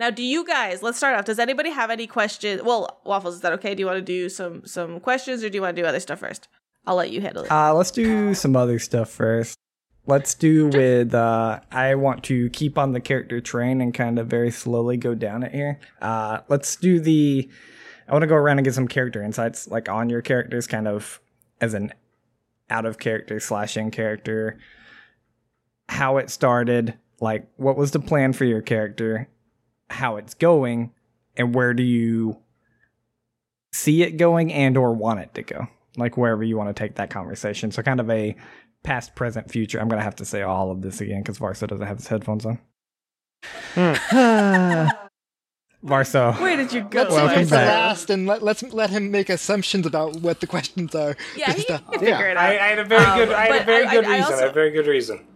Now, do you guys? Let's start off. Does anybody have any questions? Well, waffles, is that okay? Do you want to do some some questions, or do you want to do other stuff first? I'll let you handle it. Uh, let's do some other stuff first. Let's do with. Uh, I want to keep on the character train and kind of very slowly go down it here. Uh, let's do the. I want to go around and get some character insights, like on your characters, kind of as an out of character slash in character. How it started, like what was the plan for your character, how it's going, and where do you see it going and or want it to go like wherever you want to take that conversation so kind of a past present future i'm gonna have to say all of this again because varso doesn't have his headphones on varso Where did you go? Let's Welcome him back. last and let, let's let him make assumptions about what the questions are. Yeah, he Just, can figure it out. I, I had a very Um, good. I had a very I- good I- I reason. I also- had a very good reason.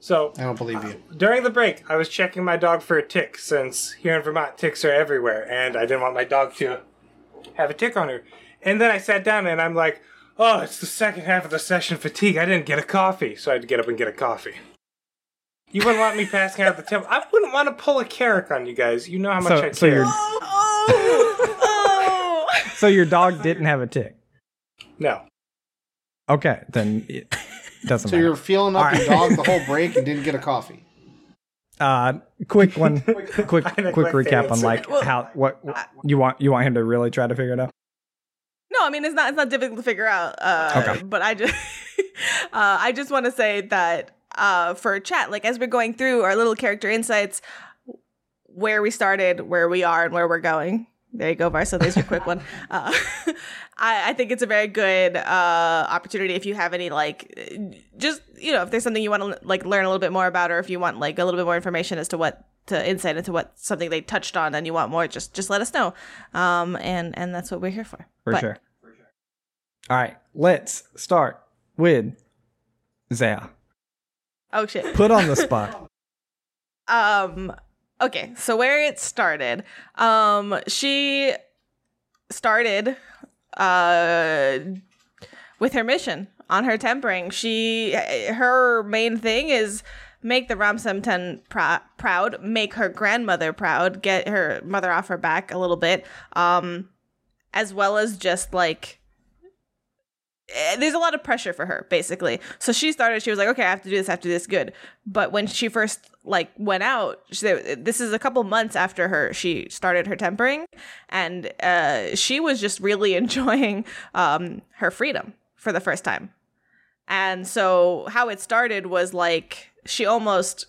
So I don't believe you. Uh, during the break, I was checking my dog for a tick since here in Vermont ticks are everywhere, and I didn't want my dog to have a tick on her. And then I sat down and I'm like, "Oh, it's the second half of the session fatigue. I didn't get a coffee, so I had to get up and get a coffee." You wouldn't want me passing out the table. I wouldn't want to pull a carrot on you guys. You know how much So- I so care. you're- Oh, oh. so your dog didn't have a tick No. okay then it doesn't So matter you're feeling up All your right. dog the whole break and didn't get a coffee. uh quick one quick quick I think quick my recap on like Well, how what, what you want you want him to really try to figure it out No, I mean it's not it's not difficult to figure out. Uh, Okay. But I just uh, I just want to say that uh, for chat, like as we're going through our little character insights, where we started, where we are, and where we're going. There you go, Varso. There's your quick one. Uh, I, I think it's a very good uh, opportunity if you have any like, just you know, if there's something you want to like learn a little bit more about, or if you want like a little bit more information as to what to insight into what something they touched on, and you want more, just just let us know. Um, and and that's what we're here for. for But- sure all right let's start with zaya Oh shit. put on the spot Um okay, so where it started. Um she started uh with her mission on her tempering. She her main thing is make the Ramsamten prou- proud, make her grandmother proud, get her mother off her back a little bit. Um as well as just like there's a lot of pressure for her basically. So she started she was like okay i have to do this I have to do this good. But when she first like went out she, this is a couple months after her she started her tempering. And uh, she was just really enjoying um, her freedom for the first time. And so how it started was like she almost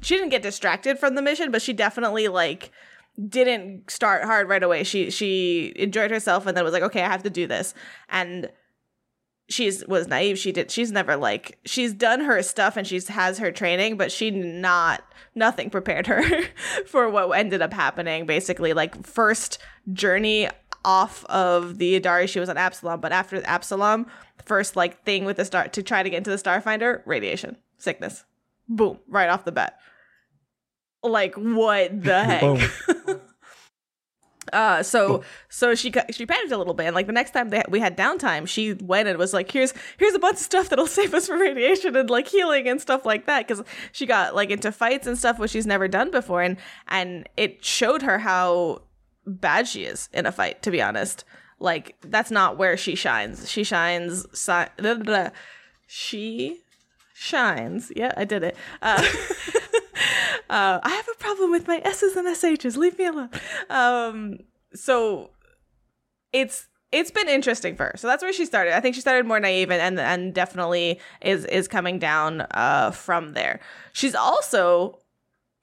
she didn't get distracted from the mission but she definitely like didn't start hard right away. She she enjoyed herself and then was like okay i have to do this. And she's was naive. She did she's never like she's done her stuff and she's has her training but she not nothing prepared her for what ended up happening. Basically like first journey off of the Adari she was on Absalom but after Absalom first like thing with the star to try to get into the Starfinder radiation sickness. Boom right off the bat. Like what the heck. Uh, so so she she panicked a little bit, and like the next time they, we had downtime, she went and was like, "Here's here's a bunch of stuff that'll save us from radiation and like healing and stuff like that." Because she got like into fights and stuff which she's never done before, and and it showed her how bad she is in a fight. To be honest, like that's not where she shines. She shines. Si- blah, blah, blah. She shines. Yeah, I did it. Uh, uh, I have a problem with my S's and SHs. Leave me alone. Um, so it's it's been interesting for her. So that's where she started. I think she started more naive and and, and definitely is is coming down uh, from there. She's also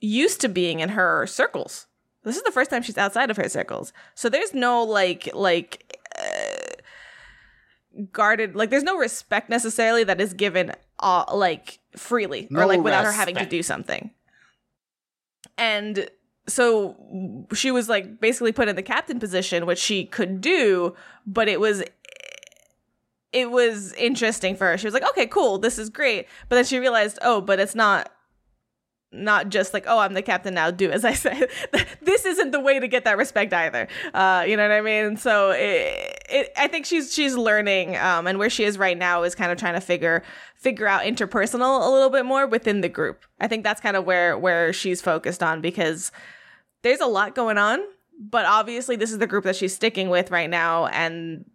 used to being in her circles. This is the first time she's outside of her circles. So there's no like like uh, guarded like there's no respect necessarily that is given uh, like freely or like without her having to do something. And so she was like basically put in the captain position, which she could do, but it was it was interesting for her. She was like, "Okay, cool, this is great," but then she realized, "Oh, but it's not." Not just like, oh, I'm the captain now. Do as I say. this isn't the way to get that respect either. Uh, you know what I mean? So it, it, I think she's she's learning, um, and where she is right now is kind of trying to figure figure out interpersonal a little bit more within the group. I think that's kind of where where she's focused on because there's a lot going on, but obviously this is the group that she's sticking with right now, and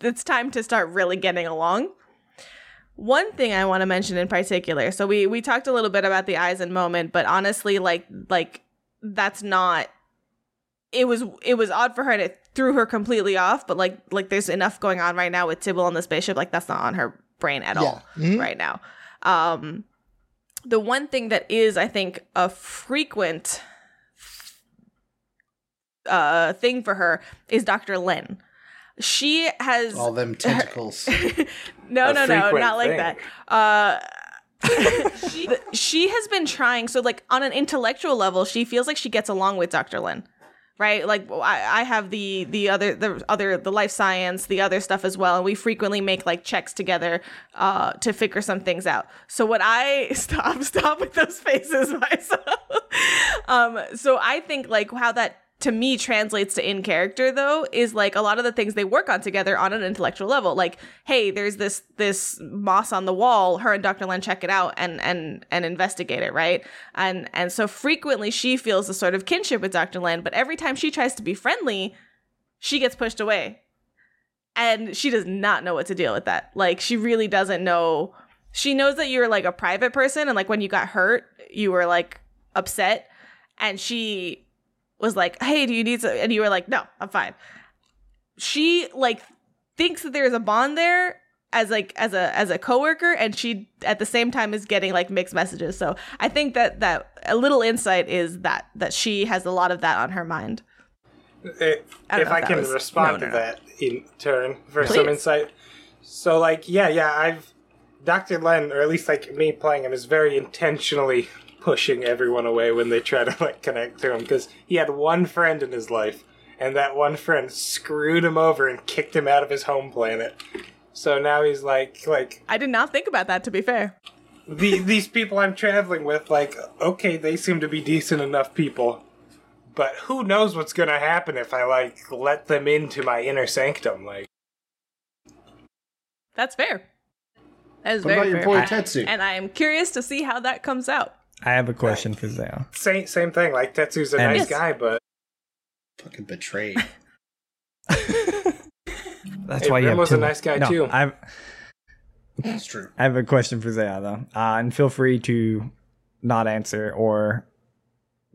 it's time to start really getting along. One thing I want to mention in particular. So we we talked a little bit about the eyes and moment, but honestly, like like that's not. It was it was odd for her and it threw her completely off. But like like there's enough going on right now with Tibble on the spaceship. Like that's not on her brain at all Mhm. right now. Um, the one thing that is, I think, a frequent uh thing for her is Dr. Lin. She has All them tentacles. no, A no, no, not like thing. that. Uh, she, she has been trying. So, like on an intellectual level, she feels like she gets along with Dr. Lin, right? Like I, I have the the other the other the life science, the other stuff as well, and we frequently make like checks together uh, to figure some things out. So, what I stop stop with those faces myself. um, so I think like how that to me translates to in character though is like a lot of the things they work on together on an intellectual level. Like hey there's this this moss on the wall her and dr len check it out and and and investigate it right? And and so frequently she feels a sort of kinship with dr len but every time she tries to be friendly she gets pushed away. And she does not know what to deal with that. Like she really doesn't know. She knows that you're like a private person and like when you got hurt you were like upset. And she was like, "Hey, do you need some?" And you were like, "No, I'm fine." She like thinks that there's a bond there as like as a as a coworker, and she at the same time is getting like mixed messages. So I think that that a little insight is that that she has a lot of that on her mind. If, I don't if I can was- respond no, to no, no. that in turn for some insight. So, like, yeah, yeah, I've. Dr. Len, or at least like me playing him, is very intentionally pushing everyone away when they try to like connect to him because he had one friend in his life, and that one friend screwed him over and kicked him out of his home planet. So now he's like, like I did not think about that. To be fair, the, these people I'm traveling with, like, okay, they seem to be decent enough people, but who knows what's gonna happen if I like let them into my inner sanctum? Like, that's fair. That is What about very your fair. boy Tetsu? and I am curious to see how that comes out. I have a question for Zao. same same thing. Like, Tetsu's a And- nice guy, but Fucking betrayed. That's Hey, why you Brim have a nice guy, no, too. I've That's true. I have a question for Zaya though, uh, and feel free to not answer or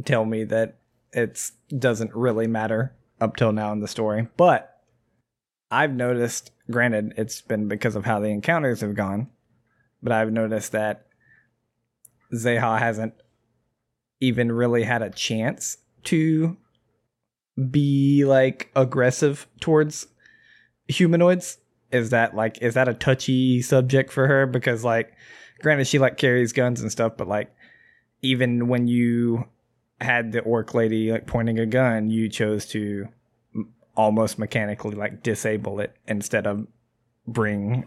tell me that it doesn't really matter up till now in the story. But I've noticed, granted, it's been because of how the encounters have gone, but I've noticed that Zeha hasn't even really had a chance to be like aggressive towards humanoids. Is that like is that a touchy subject for her? Because like granted she like carries guns and stuff but like even when you had the orc lady like pointing a gun you chose to almost mechanically like disable it instead of bring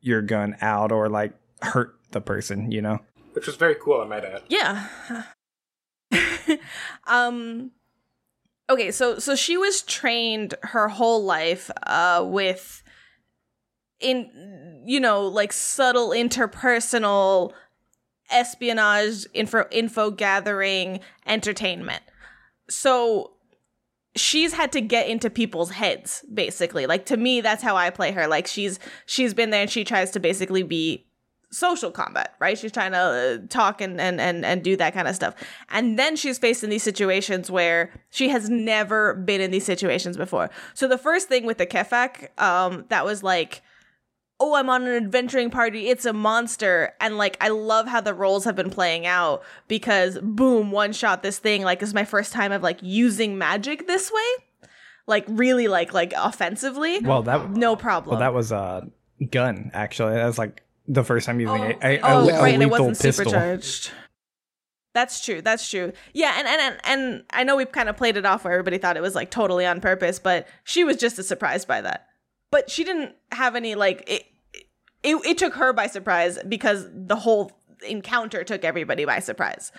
your gun out or like hurt the person you know which was very cool, I might add. Yeah. um okay, so so she was trained her whole life uh with in you know, like subtle interpersonal espionage, info info gathering, entertainment. So she's had to get into people's heads basically. Like to me that's how I play her. Like she's she's been there and she tries to basically be social combat, right? She's trying to uh, talk and, and and and do that kind of stuff. And then she's faced in these situations where she has never been in these situations before. So the first thing with the Kefak, um, that was like, oh, I'm on an adventuring party. It's a monster. And like, I love how the roles have been playing out because boom, one shot this thing. Like, this is my first time of like using magic this way. Like really like like offensively. well that no problem. well that was a gun actually that was like the first time using a, a, a, oh, a right, and it wasn't pistol supercharged. That's true. That's true. Yeah, and and and, and I know we've kind of played it off where everybody thought it was like totally on purpose, but she was just as surprised by that. But she didn't have any like it. It, it took her by surprise because the whole encounter took everybody by surprise.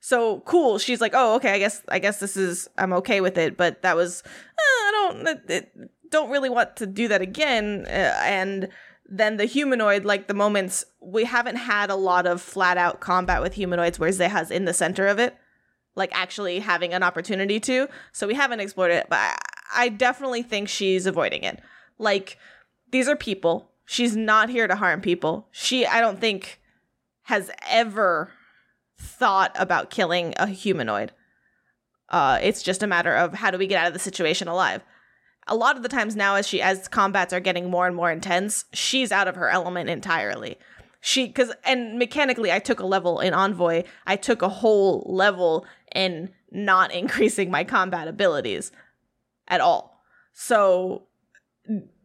So cool. She's like, oh, okay. I guess I guess this is I'm okay with it. But that was uh, I don't it, it, don't really want to do that again. Uh, and then the humanoid, like the moments we haven't had a lot of flat out combat with humanoids where Zeha's in the center of it. like actually having an opportunity to. So we haven't explored it, but I definitely think she's avoiding it. Like these are people. She's not here to harm people. She I don't think has ever thought about killing a humanoid. Uh it's just a matter of how do we get out of the situation alive. A lot of the times now as she as combats are getting more and more intense, she's out of her element entirely. She because and mechanically i took a level in envoy. I took a whole level in not increasing my combat abilities at all. So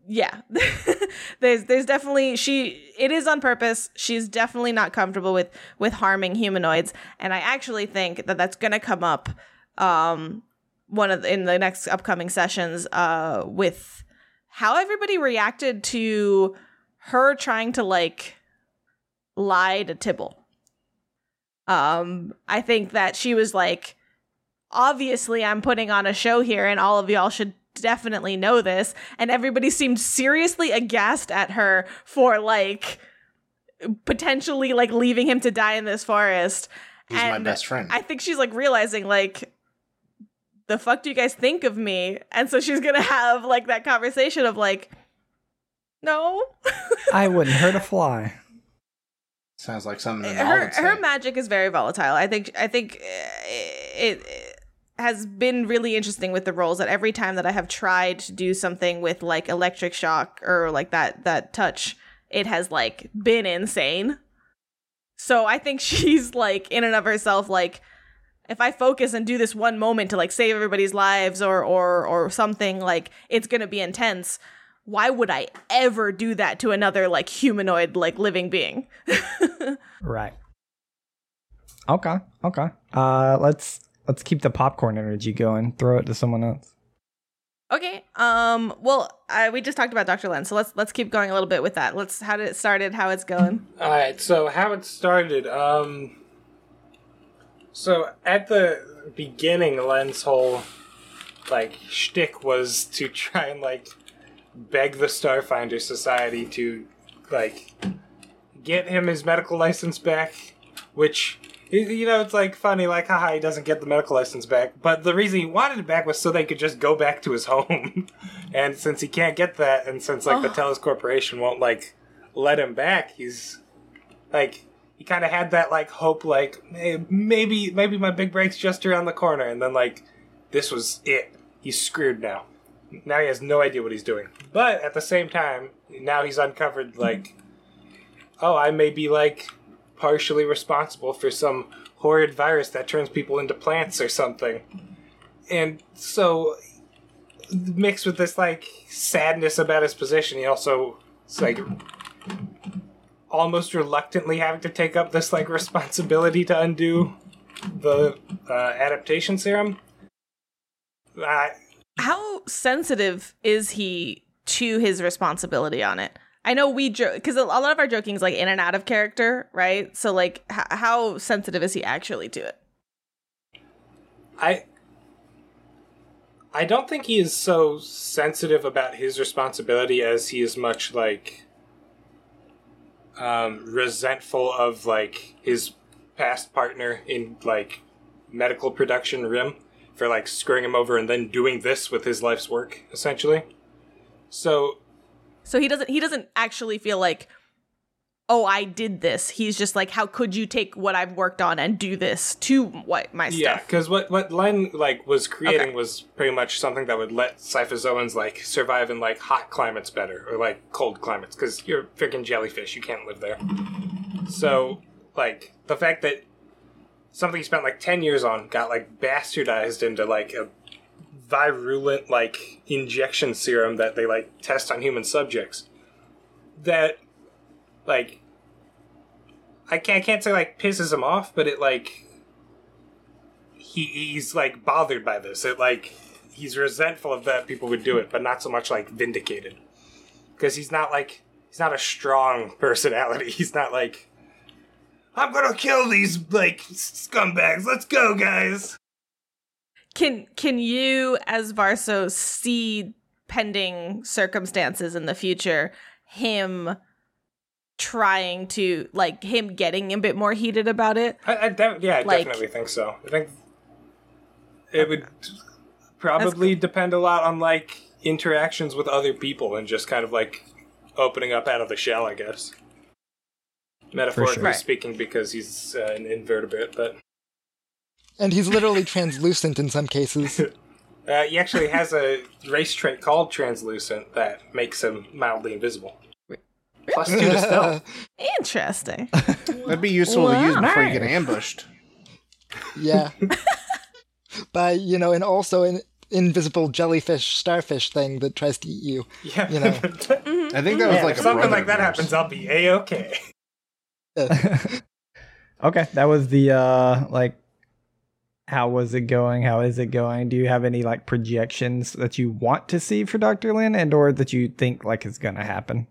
yeah there's there's definitely she it is on purpose. She's definitely not comfortable with with harming humanoids. And i actually think that that's gonna come up um one of the, in the next upcoming sessions uh with how everybody reacted to her trying to like lie to Tibble. Um, I think that she was like, obviously, I'm putting on a show here, and all of y'all should definitely know this. And everybody seemed seriously aghast at her for like potentially like leaving him to die in this forest. He's my best friend. I think she's like realizing like the fuck do you guys think of me? And so she's gonna have like that conversation of like, no. I wouldn't hurt a fly. Sounds like something that her would say. her magic is very volatile. I think I think uh, it, it has been really interesting with the roles that every time that I have tried to do something with like electric shock or like that that touch, it has like been insane. So I think she's like in and of herself like if I focus and do this one moment to like save everybody's lives or or or something like it's going to be intense why would I ever do that to another like humanoid like living being? Right. Okay. Okay. Uh, let's let's keep the popcorn energy going. Throw it to someone else. okay. Um. Well, I, we just talked about Dr. Len, so let's let's keep going a little bit with that. Let's how did it started? How it's going? All right, so how it started. Um, so at the beginning, Len's whole like shtick was to try and like beg the Starfinder Society to like get him his medical license back, which you- know it's like funny, like haha, he doesn't get the medical license back. But the reason he wanted it back was so they could just go back to his home. and since he can't get that, and since like the Telus Corporation won't like let him back, he's like he kind of had that like hope, like "Hey, maybe maybe my big break's just around the corner, and then like this was it. He's screwed now. Now he has no idea what he's doing. But at the same time, now he's uncovered like, oh, I may be like partially responsible for some horrid virus that turns people into plants or something. And so mixed with this like sadness about his position, he also like almost reluctantly having to take up this like responsibility to undo the uh, adaptation serum. I How sensitive is he to his responsibility on it? I know we joke because a lot of our joking is like in and out of character, right? So like, h- how sensitive is he actually to it? I I don't think he is so sensitive about his responsibility as he is much like um, resentful of like his past partner in like medical production rim for like screwing him over and then doing this with his life's work essentially. So So he doesn't he doesn't actually feel like oh I did this. He's just like how could you take what I've worked on and do this to what my Yeah, stuff. because what what Len like was creating Okay. was pretty much something that would let Cyphozoans like survive in like hot climates better or like cold climates because you're freaking jellyfish, you can't live there. So like the fact that something he spent like ten years on got like bastardized into like a virulent like injection serum that they like test on human subjects. That like I can't I can't say like pisses him off, but it like he he's like bothered by this. It like he's resentful of that people would do it, but not so much like vindicated. Because he's not like he's not a strong personality. He's not like I'm gonna kill these like scumbags. Let's go, guys. Can can you as Varso see pending circumstances in the future him trying to like him getting a bit more heated about it? I, I de- yeah, I Like- definitely think so. I think it would probably depend a lot on like interactions with other people and just kind of like opening up out of the shell, I guess. Metaphorically Right. speaking, because he's uh, an invertebrate, but And he's literally translucent in some cases. uh, he actually has a race trait called translucent that makes him mildly invisible. Plus two to stealth. Interesting. That'd be useful to use before you get ambushed. yeah. By, you know, and also an invisible jellyfish starfish thing that tries to eat you. Yeah, You know. I think that was Yeah, like if a something like that yours. happens, I'll be a okay. Okay, that was the uh like how was it going? How is it going? Do you have any like projections that you want to see for Dr. Lin and or that you think like is gonna happen?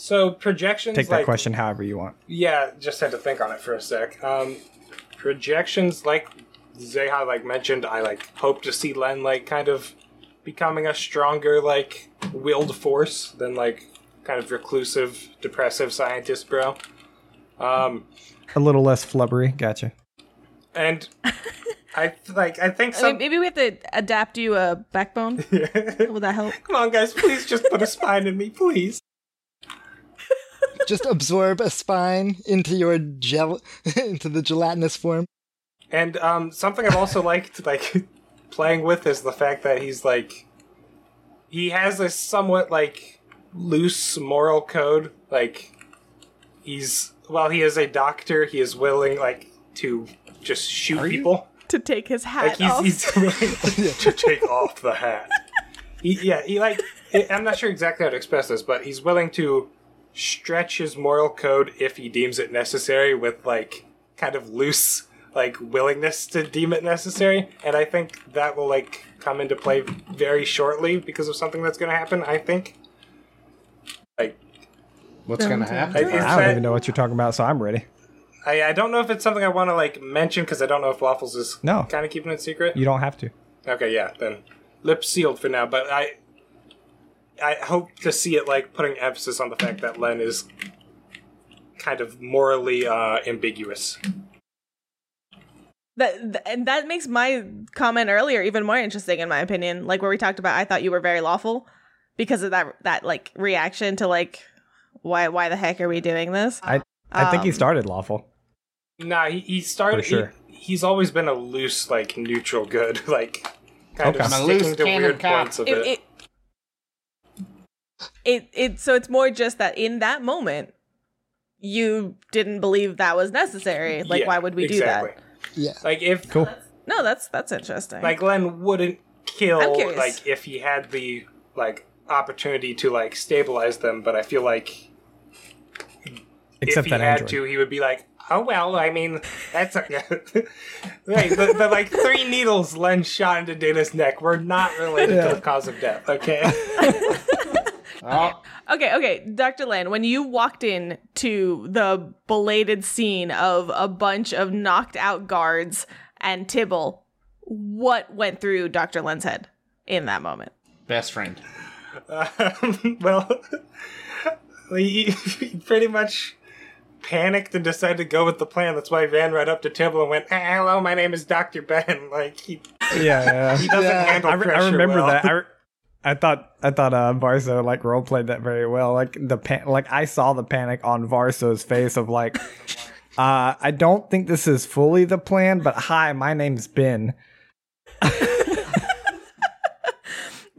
So projections, Take that like, question however you want. Yeah, just had to think on it for a sec. Um, projections, like Zeha like mentioned, I like hope to see Len like kind of becoming a stronger like willed force than like kind of reclusive, depressive scientist bro. Um, A little less flubbery, gotcha. and I like I think I mean, maybe we have to adapt you a backbone. Would that help? Come on, guys, please just put a spine in me, please. Just absorb a spine into your gel into the gelatinous form. And um, something I've also liked, like playing with, is the fact that he's like, he has a somewhat like loose moral code. Like, he's while he is a doctor, he is willing like to just shoot Are you? people. To take his hat Like he's off. he's willing to take off the hat. He, yeah, he like I'm not sure exactly how to express this, but he's willing to stretch his moral code if he deems it necessary with like kind of loose like willingness to deem it necessary and i think that will like come into play very shortly because of something that's going to happen i think like What's gonna happen? I- I don't that- even know what you're talking about, so I'm ready. I, I don't know if it's something i want to like mention because i don't know if waffles is No. kind of keeping it secret You don't have to. Okay, yeah, then lips sealed for now. But I, I hope to see it like putting emphasis on the fact that Len is kind of morally uh, ambiguous. That th- and that makes my comment earlier even more interesting in my opinion. Like where we talked about, I thought you were very lawful because of that that like reaction to like why why the heck are we doing this? I I think he Um, started lawful. Nah, he, he started. Sure. he- he's always been a loose, like neutral good, like kind Okay. of sticking loose to weird cop. points of It, it. it it it so it's more just that in that moment you didn't believe that was necessary. Like Yeah, why would we exactly. do that? Yeah. Like if Cool. No, that's that's interesting. like Len wouldn't kill like if he had the like opportunity to like stabilize them, but I feel like Except if he that had android. to, he would be like, "Oh well, I mean, that's a right." The, the like three needles Len shot into Data's neck were not related Yeah. to the cause of death. Okay, Oh, Okay, okay, Dr. Lan, when you walked in to the belated scene of a bunch of knocked out guards and Tibble, what went through Dr. Len's head in that moment? best friend. um, well, he, he pretty much panicked and decided to go with the plan. That's why he ran right up to Tibble and went, "Ah, "Hello, my name is Doctor Ben." Like he, yeah, yeah. he doesn't Yeah. handle I, re- pressure I remember well. that. I, re- I thought I thought uh, Varso like role played that very well. Like the pan- like I saw the panic on Varso's face of like, uh, I don't think this is fully the plan, but hi, my name's Ben.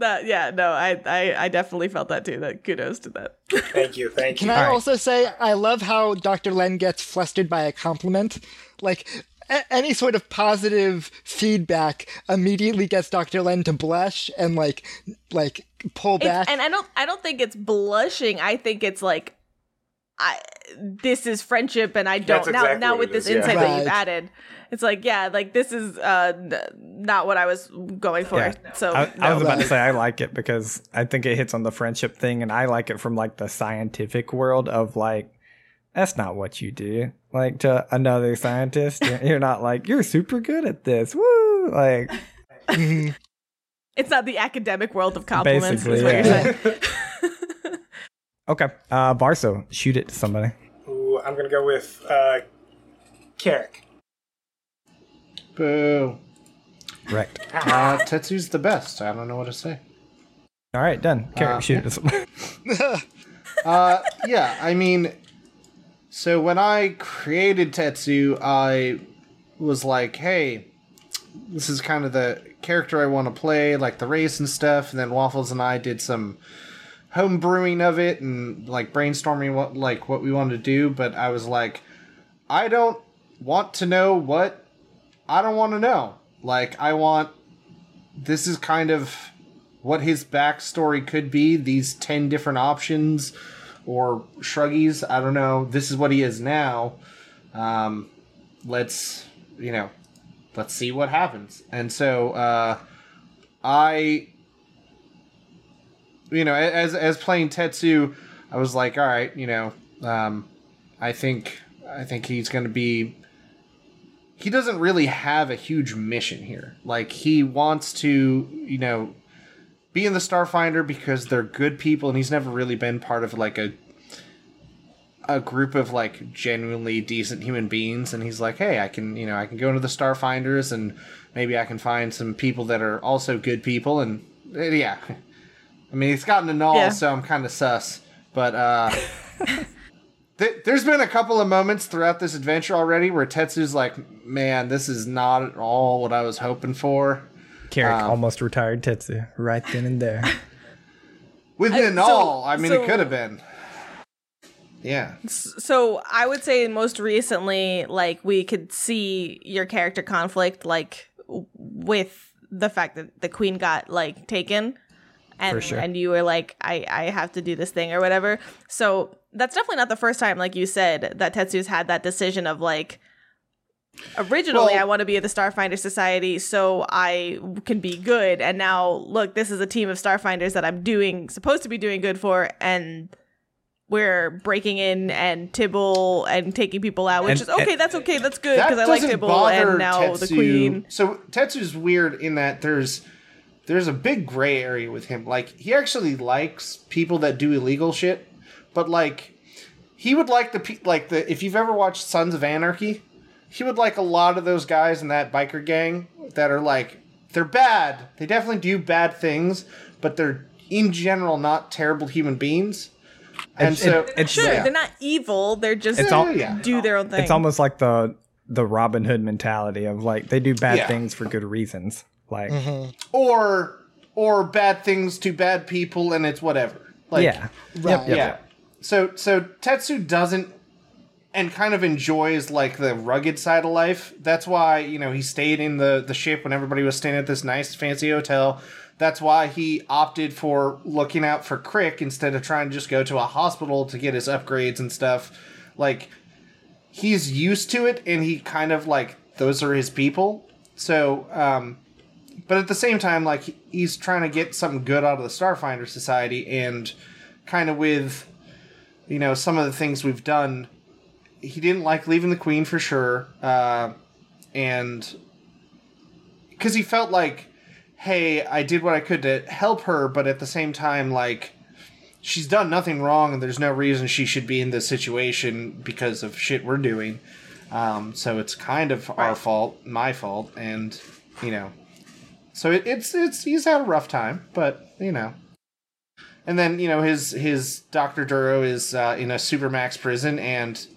That yeah, no, I, I I definitely felt that too. That kudos to that. Thank you, thank you Can. I Alright. also say I love how Dr. Len gets flustered by a compliment? Like a- any sort of positive feedback immediately gets Dr. Len to blush and like like pull It's, back. and I don't I don't think it's blushing. I think it's like I this is friendship and I don't That's now exactly now what with this is, yeah. insight that you've added. It's like yeah, like this is uh n- not what I was going for. Yeah. So I, I no. was about to say I like it because I think it hits on the friendship thing, and I like it from like the scientific world of like, that's not what you do. Like to another scientist, you're, you're not like you're super good at this. Woo! Like It's not the academic world of compliments. Basically, is what yeah. you're okay, uh, Varso, shoot it to somebody. Ooh, I'm gonna go with uh, Carrick. Boo. Wrecked. Uh, Tetsu's the best. I don't know what to say. All right, done. Character shoot us. Uh, yeah, I mean, so when I created Tetsu, I was like, hey, this is kind of the character I want to play, like the race and stuff. And then Waffles and I did some home brewing of it and like brainstorming what like what we wanted to do. But I was like, I don't want to know what I don't want to know. Like I want this is kind of what his backstory could be. These ten different options or shruggies. I don't know. This is what he is now. Um, let's you know, let's see what happens. And so uh, I, you know, as as playing Tetsu, I was like, all right, you know, um, I think I think he's going to be. He doesn't really have a huge mission here. Like he wants to, you know, be in the Starfinder because they're good people, and he's never really been part of like a a group of like genuinely decent human beings and he's like hey i can you know i can go into the starfinders and maybe i can find some people that are also good people and uh, yeah i mean he's gotten to null Yeah. so i'm kind of sus but uh th- there's been a couple of moments throughout this adventure already where tetsu's like man this is not at all what i was hoping for Carrick Um, almost retired Tetsu right then and there. Within I- so- all i mean so- it could have been yeah So I would say most recently, like we could see your character conflict, like with the fact that the queen got like taken, and For sure. and you were like, I I have to do this thing or whatever. So that's definitely not the first time, like you said, that Tetsu's had that decision of like. Originally, Well- I want to be at the Starfinder Society so I can be good, and now look, this is a team of Starfinders that I'm doing supposed to be doing good for, and we're breaking in and Tibble and taking people out, which And- is okay. and- that's okay. That's good that because I like Tibble and now the Tetsu. queen. So Tetsu's weird in that there's there's a big gray area with him. Like he actually likes people that do illegal shit, but like he would like the pe- like the if you've ever watched Sons of Anarchy, he would like a lot of those guys in that biker gang that are like they're bad. They definitely do bad things, but they're in general not terrible human beings. And It- so it- it's Sure, yeah. they're not evil. They're just It's all- yeah. do their own thing. It's almost like the the Robin Hood mentality of like they do bad Yeah. things for good reasons. Like mm-hmm. or or bad things to bad people and it's whatever. Like yeah, Right. yeah. So so Tetsu doesn't and kind of enjoys like the rugged side of life. That's why, you know, he stayed in the the ship when everybody was staying at this nice fancy hotel. That's why he opted for looking out for Crick instead of trying to just go to a hospital to get his upgrades and stuff. Like he's used to it and he kind of like those are his people. So, um but at the same time like he's trying to get something good out of the Starfinder Society and kind of with you know some of the things we've done he didn't like leaving the queen for sure uh, and because he felt like hey i did what i could to help her but at the same time like she's done nothing wrong and there's no reason she should be in this situation because of shit we're doing. Um, so it's kind of our fault my fault and you know so it, it's it's he's had a rough time but you know. And then you know his his Doctor Duro is uh, in a supermax prison, and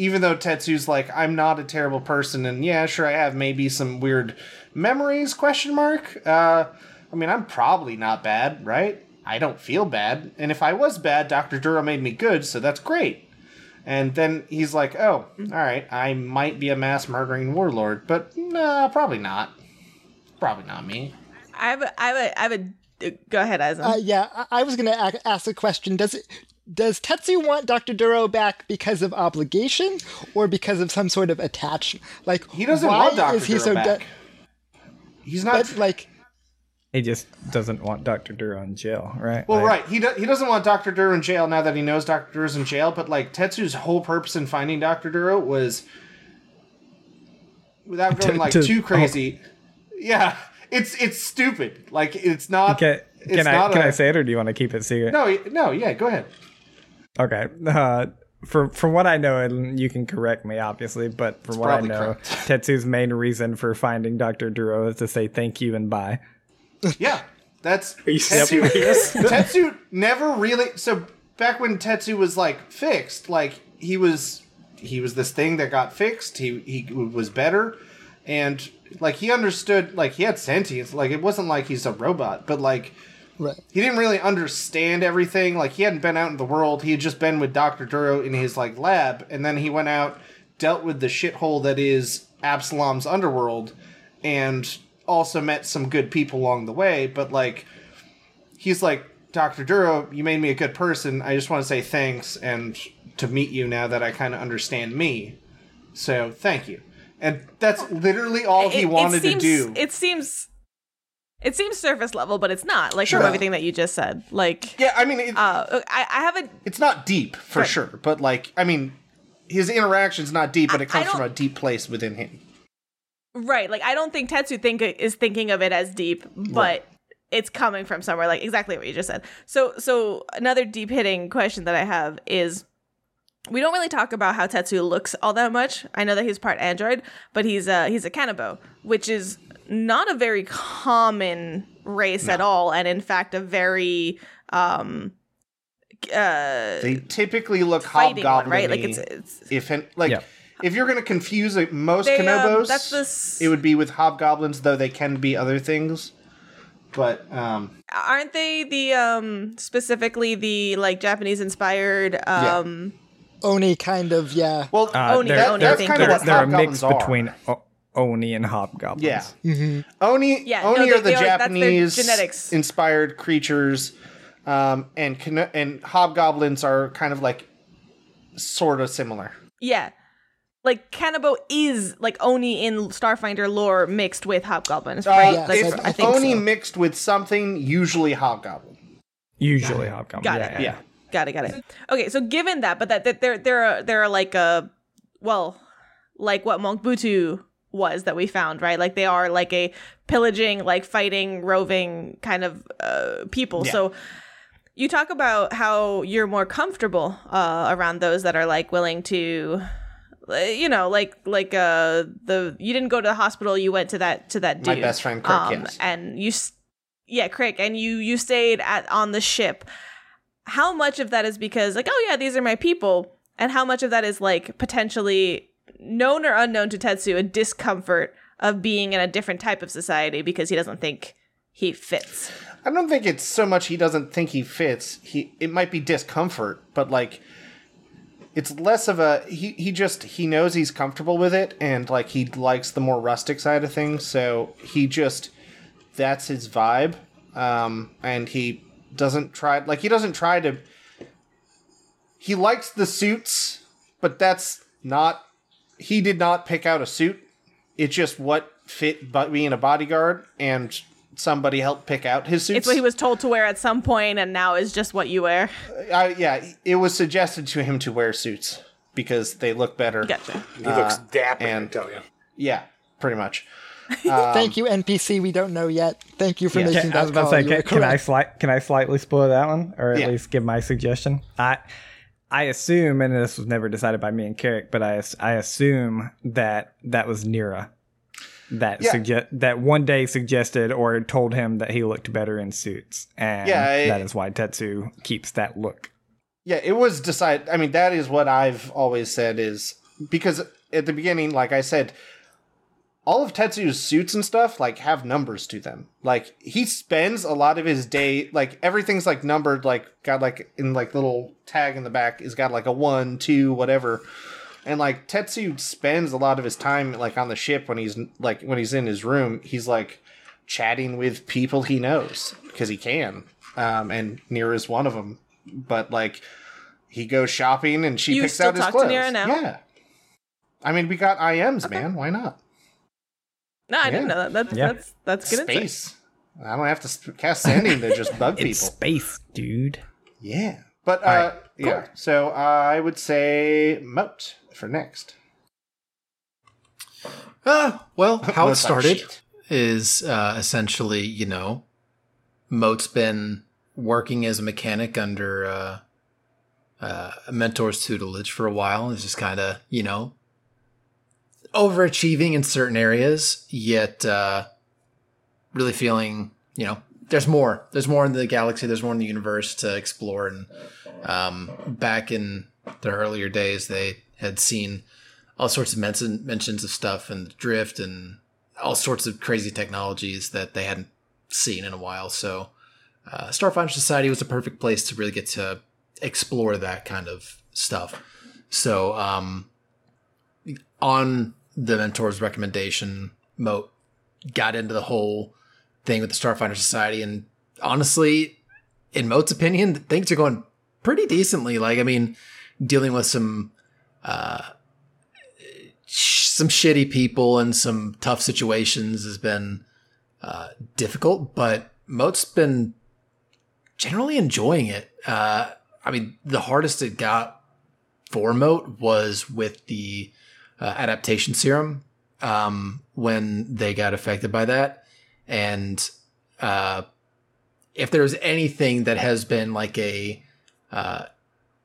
even though Tetsu's like, I'm not a terrible person, and yeah, sure, I have maybe some weird memories? Question mark. Uh, I mean, I'm probably not bad, right? I don't feel bad, and if I was bad, Doctor Duro made me good, so that's great. And then he's like, "Oh, all right, I might be a mass murdering warlord, but nah, probably not. Probably not me." I have a, I have a, I have a. Go ahead, Eisen. Uh, yeah, I, I was gonna a- ask a question. Does it? Does Tetsu want Dr. Duro back because of obligation or because of some sort of attachment? Like He doesn't why want Doctor is he Duro so back. de- He's not. But like, he just doesn't want Doctor Duro in jail, right? Well, Like, right. He do- he doesn't want Doctor Duro in jail now that he knows Doctor Duro's in jail. But like Tetsu's whole purpose in finding Doctor Duro was, without going To- like to- too crazy, yeah, it's it's stupid. Like it's not. Can, it's can I not can a- I say it or do you want to keep it secret? No, no, yeah. Go ahead. Okay. Uh, from from what I know, and you can correct me, obviously, but from what I know, correct. Tetsu's main reason for finding Doctor Duro is to say thank you and bye. Yeah, that's Are you serious? Tetsu never really. So back when Tetsu was like fixed, like he was, he was this thing that got fixed. He he was better, and like he understood. Like he had sentience. Like it wasn't like he's a robot, but like Right. he didn't really understand everything. Like he hadn't been out in the world. He had just been with Doctor Duro in his like lab, and then he went out, dealt with the shithole that is Absalom's underworld, and also met some good people along the way. But like, he's like Doctor Duro, you made me a good person. I just want to say thanks and to meet you now that I kind of understand me. So thank you. And that's literally all he It- it wanted seems- to do. It seems it seems surface level, but it's not. Like Sure. from everything that you just said. Like yeah, I mean, it, uh I, I have a it's not deep for Right. sure, but like I mean, his interaction's not deep, but it comes from a deep place within him. right, like I don't think Tetsu think is thinking of it as deep, but it's coming from somewhere like exactly what you just said. So so another deep hitting question that I have is we don't really talk about how Tetsu looks all that much. I know that he's part android, but he's a he's a Kanabo, which is not a very common race at all, and in fact a very um uh They typically look hobgoblin, right? Like it's it's if an- like Yeah. if you're gonna confuse like, most They, um, that's the it would be with hobgoblins, though they can be other things. But um, aren't they the um specifically the like Japanese inspired um Oni kind of, yeah. well, Uh, Oni, they're, Oni, they're, I think they're, they're a mix are. between o- Oni and Hobgoblins. Yeah. Mm-hmm. Oni, Yeah, no, Oni they- are the they are- Japanese genetics. inspired creatures, um, and and hobgoblins are kind of like sort of similar. yeah. Like Kanabo is like Oni in Starfinder lore mixed with hobgoblins, Uh, right? Yes, like, it's I think Oni so. mixed with something, usually hobgoblin. Usually hobgoblin. Got yeah, it. yeah. Yeah. Got it, got it. Okay, so given that, but that, that there there are there are like a well, like what Monk Butu was that we found, right? Like they are like a pillaging, like fighting, roving kind of uh, people. Yeah. So you talk about how you're more comfortable uh, around those that are like willing to uh, you know like like uh the you didn't go to the hospital you went to that to that My best friend, Crick, um, yes. and you yeah crick and you you stayed at on the ship how much of that is because like oh yeah these are my people and how much of that is like potentially known or unknown to tetsu a discomfort of being in a different type of society because he doesn't think he fits I don't think it's so much he doesn't think he fits. He it might be discomfort, but like it's less of a he he just he knows he's comfortable with it and like he likes the more rustic side of things, so he just that's his vibe. Um and he doesn't try like he doesn't try to he likes the suits, but that's not he did not pick out a suit. It's just what fit but being a bodyguard and somebody helped pick out his suits. it's what he was told to wear at some point and now is just what you wear Uh, yeah, it was suggested to him to wear suits because they look better. gotcha He looks Uh, dapper, I tell you. Yeah, pretty much. Thank you, NPC. We don't know yet. Thank you for Yeah. making Can, I was that about to say, can, can I correct. slight, can I slightly spoil that one, or at Yeah. least give my suggestion? I, I assume, and this was never decided by me and Carrick, but I, I assume that that was Nira that Yeah. suggest that one day suggested or told him that he looked better in suits, and Yeah, it- that is why Tetsu keeps that look. Yeah, it was decided. I mean, that is what I've always said is because at the beginning, like I said, all of Tetsu's suits and stuff like have numbers to them. Like he spends a lot of his day, like everything's like numbered, like got like in like little tag in the back is got like a one, two, whatever. And like Tetsu spends a lot of his time like on the ship when he's like when he's in his room, he's like chatting with people he knows because he can. Um, and Nira is one of them. But like he goes shopping and she You picks out his clothes. Nira now? Yeah. I mean, we got IMs, man. Why not? No i didn't know that that's Yeah. that's that's good insight. Space. I don't have to sp- cast sending to just bug It's people. space, dude. Yeah. But uh, right, yeah. So I would say Moat for next. Uh, well, how it started is uh, essentially, you know, Moat's been working as a mechanic under uh, uh, a mentor's tutelage for a while. and Is just kind of you know overachieving in certain areas, yet uh, really feeling you know there's more. There's more in the galaxy. There's more in the universe to explore. And um, back in their earlier days, they had seen all sorts of mention, mentions of stuff and drift and all sorts of crazy technologies that they hadn't seen in a while. So, uh, Starfinder Society was a perfect place to really get to explore that kind of stuff. So, um, on the mentor's recommendation, Moat got into the whole thing with the Starfinder Society, and honestly, in Moat's opinion, things are going pretty decently. Like, I mean, dealing with some uh, some shitty people and some tough situations has been uh, difficult, but Moat's been generally enjoying it. Uh, I mean, the hardest it got for Moat was with the uh, adaptation serum um, when they got affected by that. And uh, if there's anything that has been like a uh,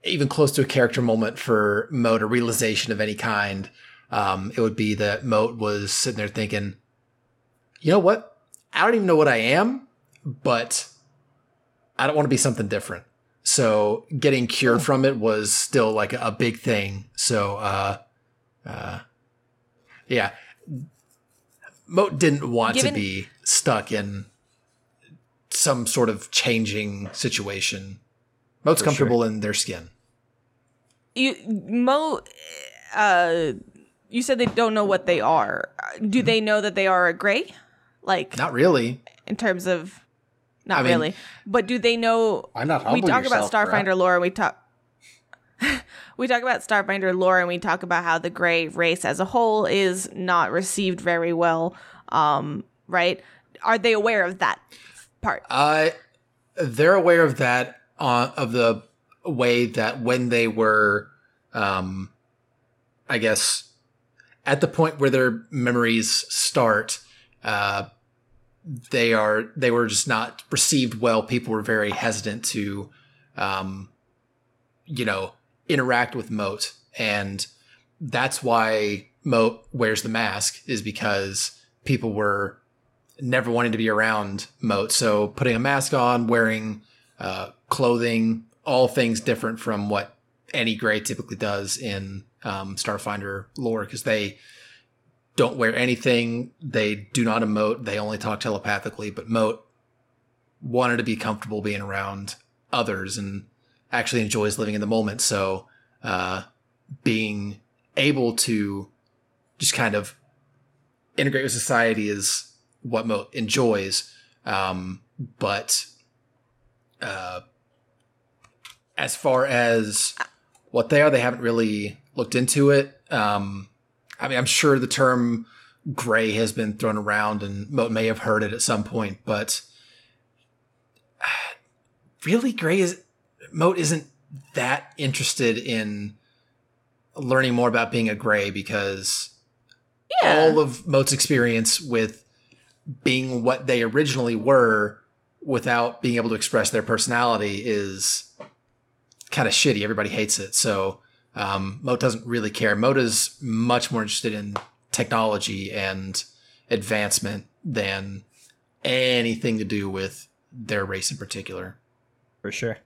even close to a character moment for Moat, a realization of any kind, um, it would be that Moat was sitting there thinking, you know what? I don't even know what I am, but I don't want to be something different. So getting cured from it was still like a big thing. So, uh, uh, yeah, Moat didn't want Given- to be stuck in some sort of changing situation. Moat's comfortable in their skin. You Mo, uh, you said they don't know what they are. Do they know that they are a gray? Like Not really. in terms of, not I mean- really, but do they know? Why not we talk yourself, about bro? Starfinder lore, and we talk. We talk about Starfinder lore, and we talk about how the gray race as a whole is not received very well. Um, right? Are they aware of that part? Uh, they're aware of that uh, of the way that when they were, um, I guess, at the point where their memories start, uh, they are they were just not received well. People were very hesitant to, um, you know, interact with Moat, and that's why Moat wears the mask is because people were never wanting to be around Moat. So putting a mask on, wearing uh, clothing, all things different from what any gray typically does in um, Starfinder lore because they don't wear anything. They do not emote. They only talk telepathically. But Moat wanted to be comfortable being around others and actually enjoys living in the moment. So uh, being able to just kind of integrate with society is what Mo enjoys. Um, but uh, as far as what they are, they haven't really looked into it. Um, I mean, I'm sure the term gray has been thrown around and Moat may have heard it at some point, but really, gray is Moat isn't that interested in learning more about being a gray because Yeah. all of Moat's experience with being what they originally were without being able to express their personality is kind of shitty. Everybody hates it. So um, Moat doesn't really care. Moat is much more interested in technology and advancement than anything to do with their race in particular. for sure.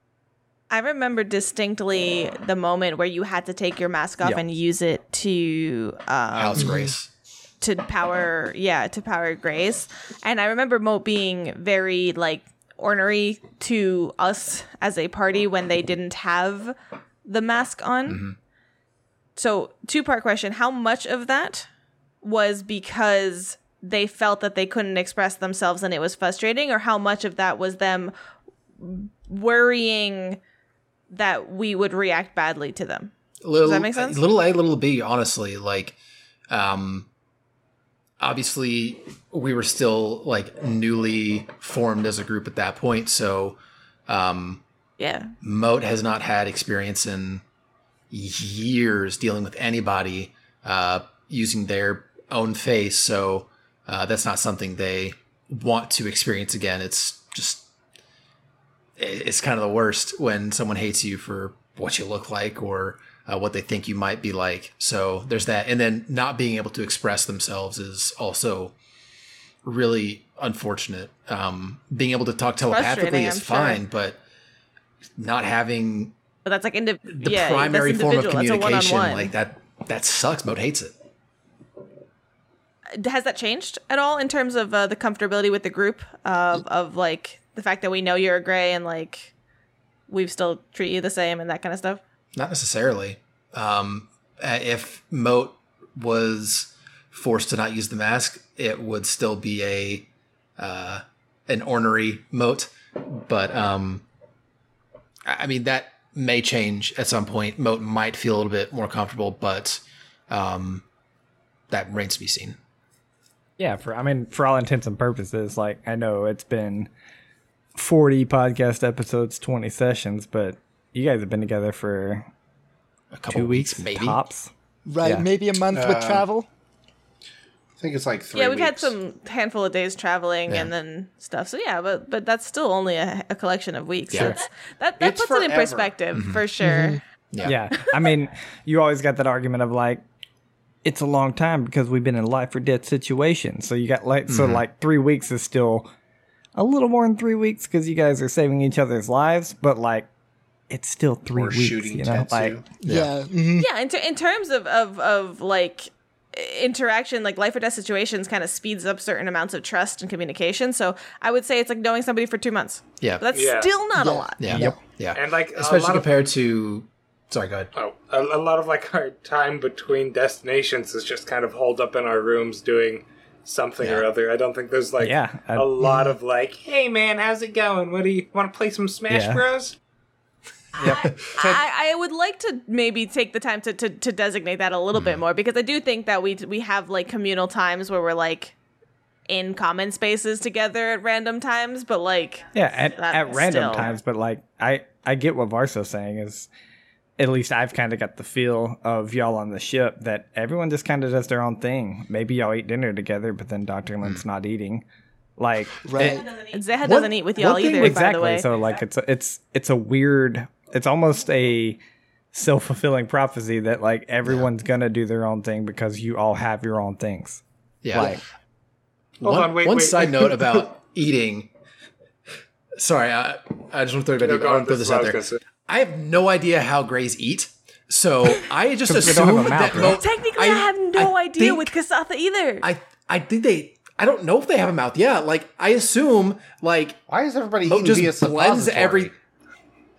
I remember distinctly the moment where you had to take your mask off Yeah. and use it to um, House Grace. to power yeah to power grace. And i remember moat being very like ornery to us as a party when they didn't have the mask on. So two part question. How much of that was because they felt that they couldn't express themselves and it was frustrating? Or how much of that was them worrying that we would react badly to them little, that make sense? Little A, little B, honestly. Like, um, obviously, we were still like newly formed as a group at that point. So, um, yeah Moat has not had experience in years dealing with anybody uh, using their own face. So, uh, that's not something they want to experience again. It's just, it's kind of the worst when someone hates you for what you look like or uh, what they think you might be like. So there's that, and then not being able to express themselves is also really unfortunate. Um, being able to talk telepathically is sure. fine, but not having But that's like indi- the yeah, primary form of individual. That's a communication like that that sucks. Moat hates it. has that changed at all in terms of uh, the comfortability with the group of of like the fact that we know you're a gray and like we've still treat you the same and that kind of stuff? Not necessarily. Um, if Moat was forced to not use the mask, it would still be a uh, an ornery Moat. But um, I I mean that may change at some point. Moat might feel a little bit more comfortable, but um, that remains to be seen. Yeah, for I mean, for all intents and purposes, like I know it's been forty podcast episodes, twenty sessions, but you guys have been together for A couple two weeks, maybe. tops. Right, Yeah. maybe a month with Uh, travel. I think it's like three. yeah, we've had some handful of days traveling Yeah. and then stuff. So yeah, but but that's still only a, a collection of weeks. Yeah. That's, that that It's puts it in forever. perspective mm-hmm. for sure. Mm-hmm. Yeah. Yeah, I mean, you always got that argument of like, it's a long time because we've been in life or death situations. So you got like, so mm-hmm. like three weeks is still a little more than three weeks because you guys are saving each other's lives, but like, it's still three Or weeks. shooting you know, Tetsu. like Yeah. mhm. Yeah, in, ter- in terms of, of of like interaction, like life or death situations, kind of speeds up certain amounts of trust and communication. So I would say it's like knowing somebody for two months. Yeah. But that's Yeah. still not a lot. yeah. Yep. Yeah. And like especially lot of- compared to. Sorry, go ahead. Oh, a, a lot of like our time between destinations is just kind of holed up in our rooms doing something or other. I don't think there's like Yeah, I- a lot mm. of like, hey man, how's it going? What do you want to play some Smash Yeah. Bros? I, I would like to maybe take the time to, to, to designate that a little bit mm. more because I do think that we we have like communal times where we're like in common spaces together at random times, but like Yeah, at, at random still- times, but like I I get what Varso's saying is at least I've kind of got the feel of y'all on the ship that everyone just kind of does their own thing. Maybe y'all eat dinner together, but then Doctor Lynn's mm. not eating. Like Right. it- and Zeha doesn't eat with y'all one thing- either. By the exactly. way, So like it's a, it's it's a weird. It's almost a self fulfilling prophecy that like everyone's gonna do their own thing because you all have your own things. Yeah. Like Hold one, on, wait, one wait. side note about eating. Sorry, I, I just want to throw, it No, I go on, want to throw this this is what out there. Gonna say. I have no idea how Greys eat, so I just we don't have assume that? Mo- technically, I, have no I idea think- with Kasatha either. I I think they. I don't know if they have a mouth. Yeah, like I assume like Why is everybody Moat eating just via blends every.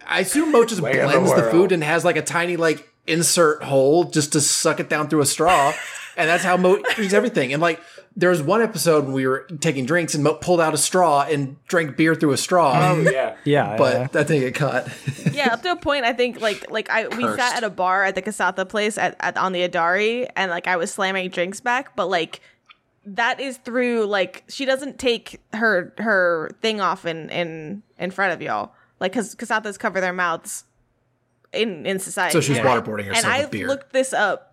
I assume Moat just Way of the blends the, food and has like a tiny like insert hole just to suck it down through a straw, and that's how Moat drinks everything. And like there was one episode when we were taking drinks and Moat pulled out a straw and drank beer through a straw. Oh yeah. yeah, but yeah. that didn't get caught. yeah, up to a point, I think like like I we Cursed. sat at a bar at the Kasatha place at, at on the Idari, and like I was slamming drinks back, but like that is through like she doesn't take her her thing off in in in front of y'all, like because Kasathas cover their mouths in in society. So she's And waterboarding herself And I beer. looked this up.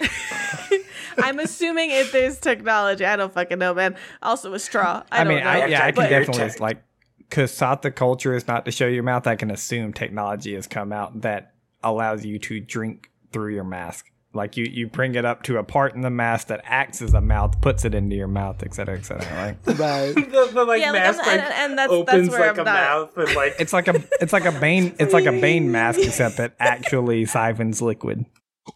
I'm assuming if there's technology, I don't fucking know, man. Also a straw. I, I don't mean, know. I, yeah, I can But- definitely like Kasatha culture is not to show your mouth. I can assume technology has come out that allows you to drink through your mask. Like you, you bring it up to a part in the mask that acts as a mouth, puts it into your mouth, et cetera, et cetera. Like Right. The, the like Yeah, mask I'm- like and- and that's- that's opens where like I'm a not- mouth and like it's like a it's like a bane it's like a bane mask except that actually siphons liquid.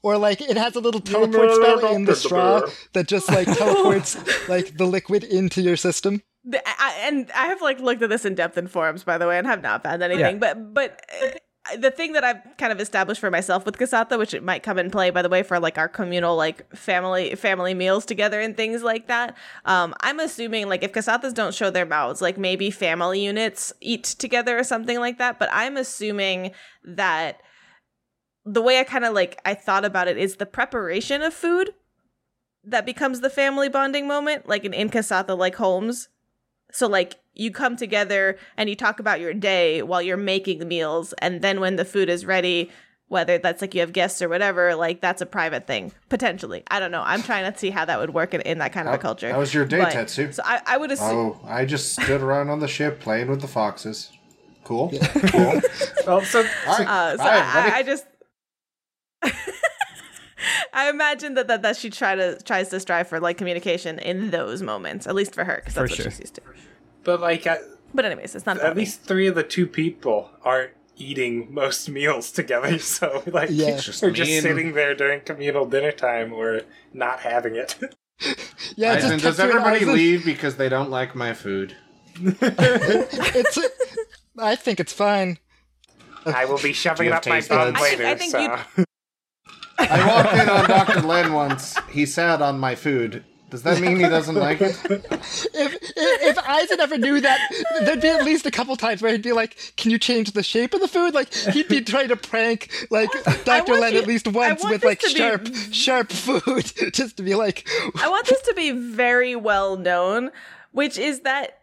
Or like it has a little teleport spell in the straw that just like teleports like the liquid into your system. The, I, and I have like looked at this in depth in forums, by the way, and have not found anything. Yeah. But but uh, the thing that I've kind of established for myself with Kasatha, which it might come in play, by the way, for like our communal like family family meals together and things like that. Um, I'm assuming like if Kasathas don't show their mouths, like maybe family units eat together or something like that. But I'm assuming that the way I kind of like I thought about it is the preparation of food that becomes the family bonding moment, like an in Inkasatha, like homes. So like you come together and you talk about your day while you're making the meals, and then when the food is ready, whether that's like you have guests or whatever, like that's a private thing potentially. I don't know. I'm trying to see how that would work in, in that kind of a culture. how was your day, But- Tetsu? So I, I would assume. Oh, I just stood around on the ship playing with the foxes. Cool. Yeah. Cool. Well, so All right. Uh, so All right, I. I just. I imagine that, that that she try to tries to strive for like communication in those moments, at least for her, because that's For what sure. she's used to. but like at, But anyways, it's not at about me. least three of the two people aren't eating most meals together. So like, Yeah. we're just, just and- sitting there during communal dinner time or not having it. Yeah, Eisen, does everybody Eisen. leave because they don't like my food? It's. I think it's fine. I will be shoving it up my taste bum buds? I think- later. I think so. you'd- I walked in on Dr. Len once. He sat on my food. Does that mean he doesn't like it? If, if if Eisen ever knew that, there'd be at least a couple times where he'd be like, "Can you change the shape of the food?" Like he'd be trying to prank like Dr. want Len you- at least once with like to be- sharp sharp food, just to be like, I want this to be very well known, which is that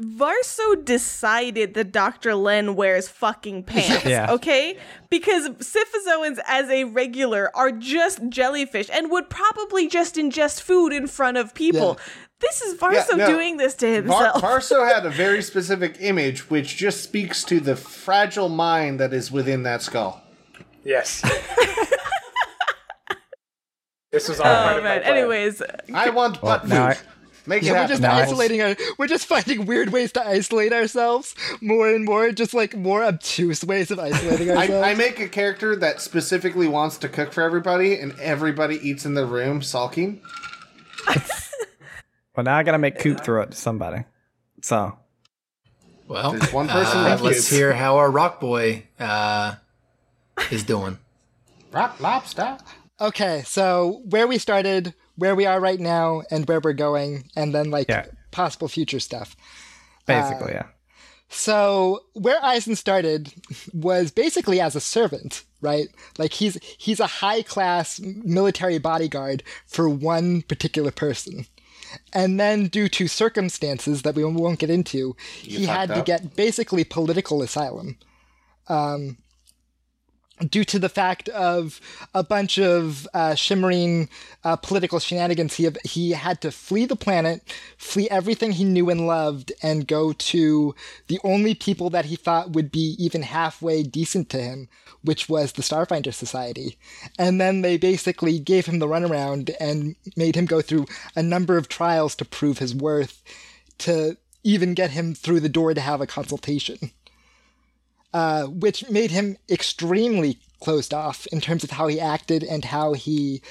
Varso decided that Dr. Len wears fucking pants. Yeah. Okay? Because Syphizoans as a regular are just jellyfish and would probably just ingest food in front of people. This is Varso Yeah, no. doing this to Var- himself. Varso had a very specific image, which just speaks to the fragile mind that is within that skull. Yes. this was all oh, part oh of my man. plan. Anyways, I want butt food. Now I- Make it we're just Nice. isolating our, we're just finding weird ways to isolate ourselves more and more, just like more obtuse ways of isolating ourselves. I, I make a character that specifically wants to cook for everybody, and everybody eats in the room sulking. Well, now I gotta make Coop throw it to somebody. So Well, There's one person uh, let's you. hear how our rock boy uh, is doing. Rock lobster. Okay, so where we started, where we are right now, and where we're going, and then like Yeah. possible future stuff. basically, yeah. So where Eisen started was basically as a servant, right? Like he's he's a high class military bodyguard for one particular person. And then due to circumstances that we won't get into, he had fucked to get basically political asylum. Um due to the fact of a bunch of uh, shimmering uh, political shenanigans, he, he had to flee the planet, flee everything he knew and loved, and go to the only people that he thought would be even halfway decent to him, which was the Starfinder Society. And then they basically gave him the runaround and made him go through a number of trials to prove his worth, to even get him through the door to have a consultation uh, which made him extremely closed off in terms of how he acted and how he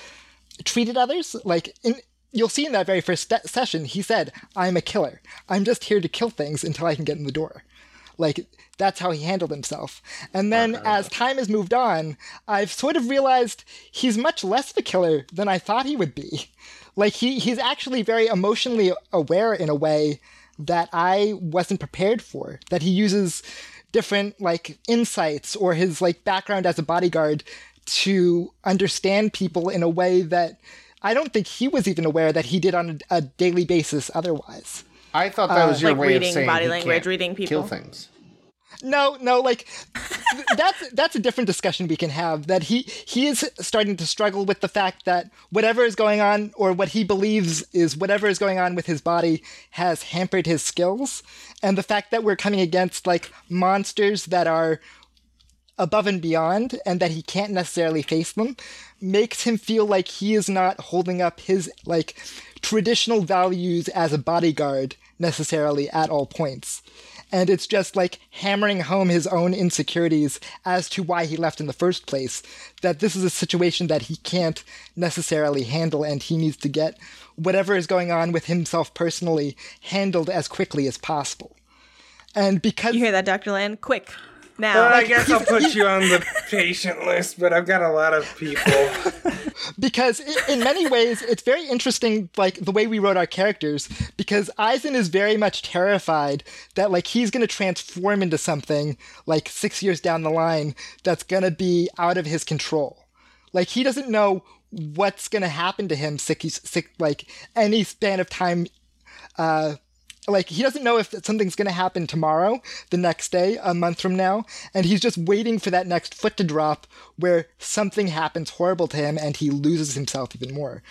treated others. Like, in, you'll see in that very first st- session, he said, I'm a killer. I'm just here to kill things until I can get in the door. Like, that's how he handled himself. And then as time has moved on, I've sort of realized he's much less of a killer than I thought he would be. Like, he, he's actually very emotionally aware in a way that I wasn't prepared for. That he uses different like insights or his like background as a bodyguard to understand people in a way that I don't think he was even aware that he did on a, a daily basis otherwise. I thought that was uh, your Like way reading of saying body he language, can't reading kill people. things. No, no, like that's that's a different discussion we can have. That he he is starting to struggle with the fact that whatever is going on, or what he believes is whatever is going on with his body, has hampered his skills, and the fact that we're coming against like monsters that are above and beyond, and that he can't necessarily face them, makes him feel like he is not holding up his like traditional values as a bodyguard necessarily at all points and it's just like hammering home his own insecurities as to why he left in the first place. That this is a situation that he can't necessarily handle, and he needs to get whatever is going on with himself personally handled as quickly as possible. And because you hear that, Dr. Land? Quick. Now. Well, I guess I'll put you on the patient list, but I've got a lot of people. because i- in many ways it's very interesting like the way we wrote our characters because Eisen is very much terrified that like he's going to transform into something like 6 years down the line that's going to be out of his control like he doesn't know what's going to happen to him six, six, like any span of time uh like he doesn't know if something's going to happen tomorrow the next day a month from now and he's just waiting for that next foot to drop where something happens horrible to him and he loses himself even more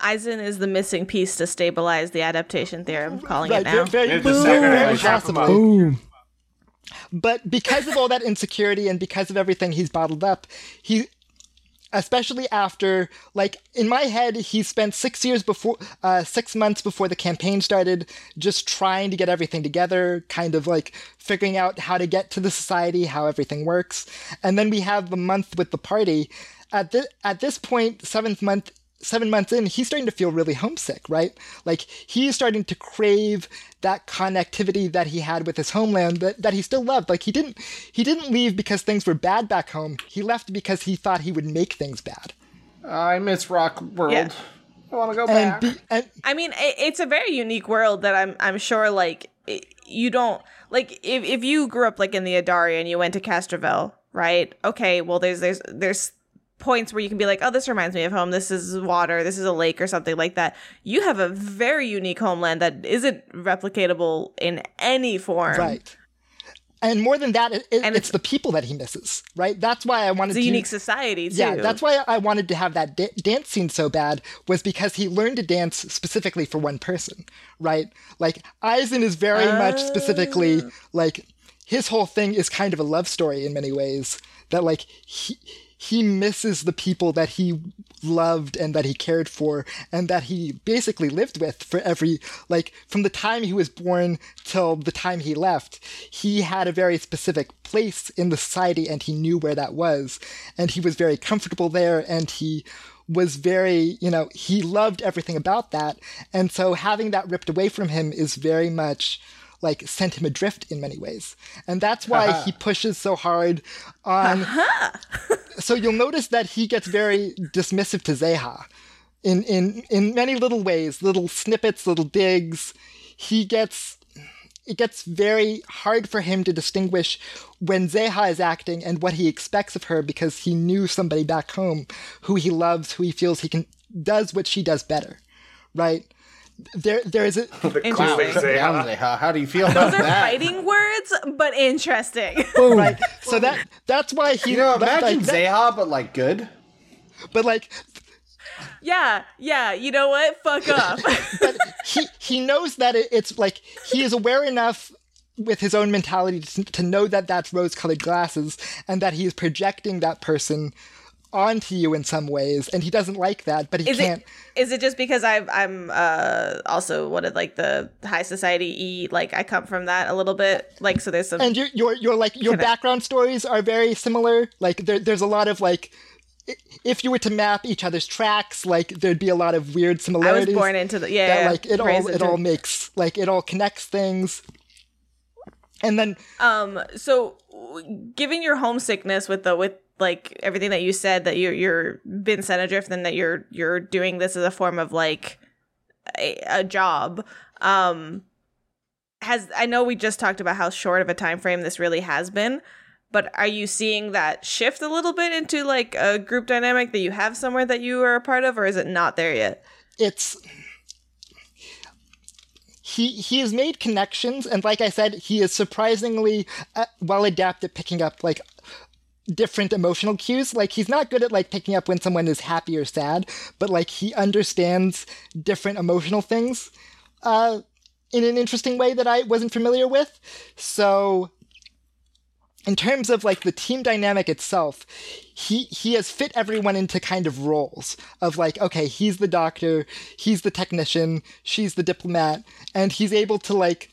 Eisen is the missing piece to stabilize the adaptation theory. I'm calling right it now. very, very, There's the second very half. possibly Boom. but because of all that insecurity and because of everything he's bottled up, he especially after like in my head he spent six years before uh, six months before the campaign started just trying to get everything together kind of like figuring out how to get to the society how everything works. And then we have the month with the party. At, this at this point seventh month seven months in, he's starting to feel really homesick, right? Like he's starting to crave that connectivity that he had with his homeland that, that he still loved. Like he didn't he didn't leave because things were bad back home. He left because he thought he would make things bad. I miss Rock World. Yeah. I want to go And, back. be, and I mean, it's a very unique world that I'm I'm sure like you don't like if if you grew up like in the Idari and you went to Castrovel, right? Okay, well there's there's there's points where you can be like, oh, this reminds me of home. This is water. This is a lake or something like that. You have a very unique homeland that isn't replicatable in any form. right. And more than that, it, it- And it's, it's- the people that he misses, right? That's why I wanted It's a to unique society too. Yeah, that's why I wanted to have that da- dance scene so bad was because he learned to dance specifically for one person, right? Like Eisen is very much specifically oh. like his whole thing is kind of a love story in many ways that like he he misses the people that he loved and that he cared for and that he basically lived with for every like from the time he was born till the time he left he had a very specific place in the society and he knew where that was. And he was very comfortable there and he was very you know he loved everything about that. And so having that ripped away from him is very much like sent him adrift in many ways and that's why uh-huh. he pushes so hard on uh-huh. so you'll notice that he gets very dismissive to Zeha in in in many little ways, little snippets, little digs. He gets it gets very hard for him to distinguish when Zeha is acting and what he expects of her because he knew somebody back home who he loves, who he feels he can does what she does better. Right? There there is a The Interesting. clueless Zeha. How do you feel about Those about are that? fighting words, but interesting. right. So that that's why he You know, like, imagine that- Zeha, but like good. but like yeah, yeah. You know what? Fuck off. but he he knows that it, it's like he is aware enough with his own mentality to, to know that that's rose-colored glasses and that he is projecting that person onto you in some ways and he doesn't like that but he is can't. it is it just because I've, I'm uh also one of like the high society e like I come from that a little bit? Like so there's some and your your your like your background stories are very similar. Like there, there's a lot of like if you were to map each other's tracks like there'd be a lot of weird similarities. I was born into the yeah, that like it all it into- all makes like it all connects things. And then Um, so given your homesickness with the with like everything that you said that you you're been sent adrift and that you're you're doing this as a form of like a, a job. Um, has I know we just talked about how short of a time frame this really has been, but are you seeing that shift a little bit into like a group dynamic that you have somewhere that you are a part of, or is it not there yet? it's he he has made connections and like i said he is surprisingly uh, well adept at picking up like different emotional cues. Like he's not good at like picking up when someone is happy or sad but like he understands different emotional things uh in an interesting way that i wasn't familiar with. So in terms of like the team dynamic itself, he he has fit everyone into kind of roles of like, okay, he's the doctor, he's the technician, she's the diplomat, and he's able to like,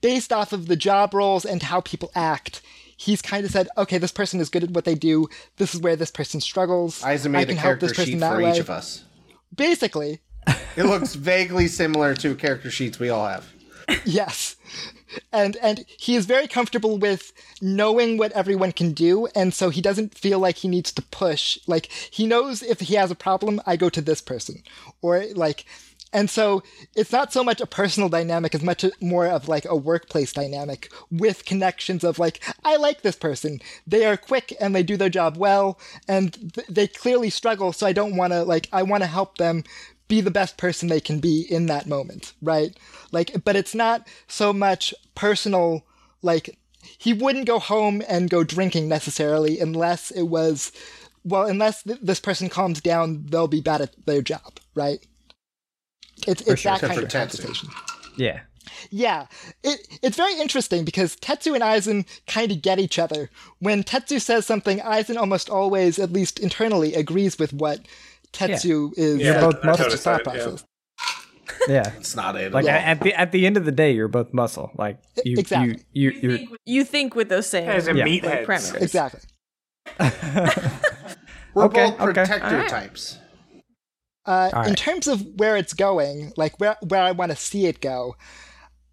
based off of the job roles and how people act, he's kind of said, okay, this person is good at what they do. This is where this person struggles. I made a can help character this person sheet that for way. each of us. Basically, It looks vaguely similar to character sheets we all have. yes and and he is very comfortable with knowing what everyone can do and so he doesn't feel like he needs to push like he knows if he has a problem i go to this person or like and so it's not so much a personal dynamic as much more of like a workplace dynamic with connections of like i like this person they are quick and they do their job well and th- they clearly struggle so i don't want to like i want to help them be the best person they can be in that moment, right? Like, but it's not so much personal, like, he wouldn't go home and go drinking necessarily unless it was, well, unless th- this person calms down, they'll be bad at their job, right? It's, it's sure. that Except kind of Tetsu. conversation. Yeah. Yeah, it, it's very interesting because Tetsu and Eisen kind of get each other. When Tetsu says something, Eisen almost always, at least internally, agrees with what Tetsu is Yeah, both muscle Tetsu's thought side, yeah. process. Yeah. It's not it. Like at at the at the end of the day, you're both muscle. Like you, Exactly. you, you, you're. You think with those same As a Yeah. meathead. parameters. Exactly. We're okay, both protector Alright. types. Uh, All In terms of where it's going, like where where I want to see it go,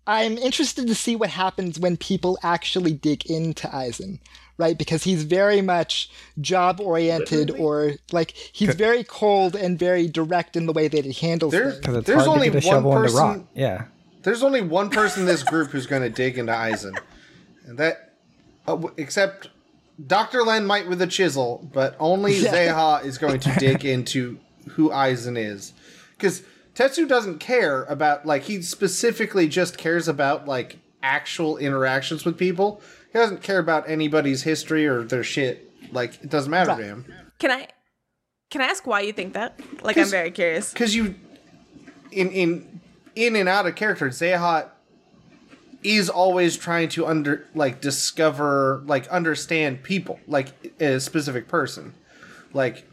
I'm interested to see what happens when people actually dig into Eisen, right? Because he's very much job oriented, or like he's very cold and very direct in the way that he handles There- things. It's There's hard only to get a one shovel in the person- rock. Yeah. There's only one person in this group who's going to dig into Eisen, and that, uh, except Doctor Len might with a chisel, but only Yeah. Zeha is going to dig into who Eisen is, because Tetsu doesn't care about like he specifically just cares about like actual interactions with people. He doesn't care about anybody's history or their shit. Like it doesn't matter to him. Can I can I ask why you think that? Like I'm very curious. because you in in in and out of character zehat is always trying to under like discover like understand people like a specific person like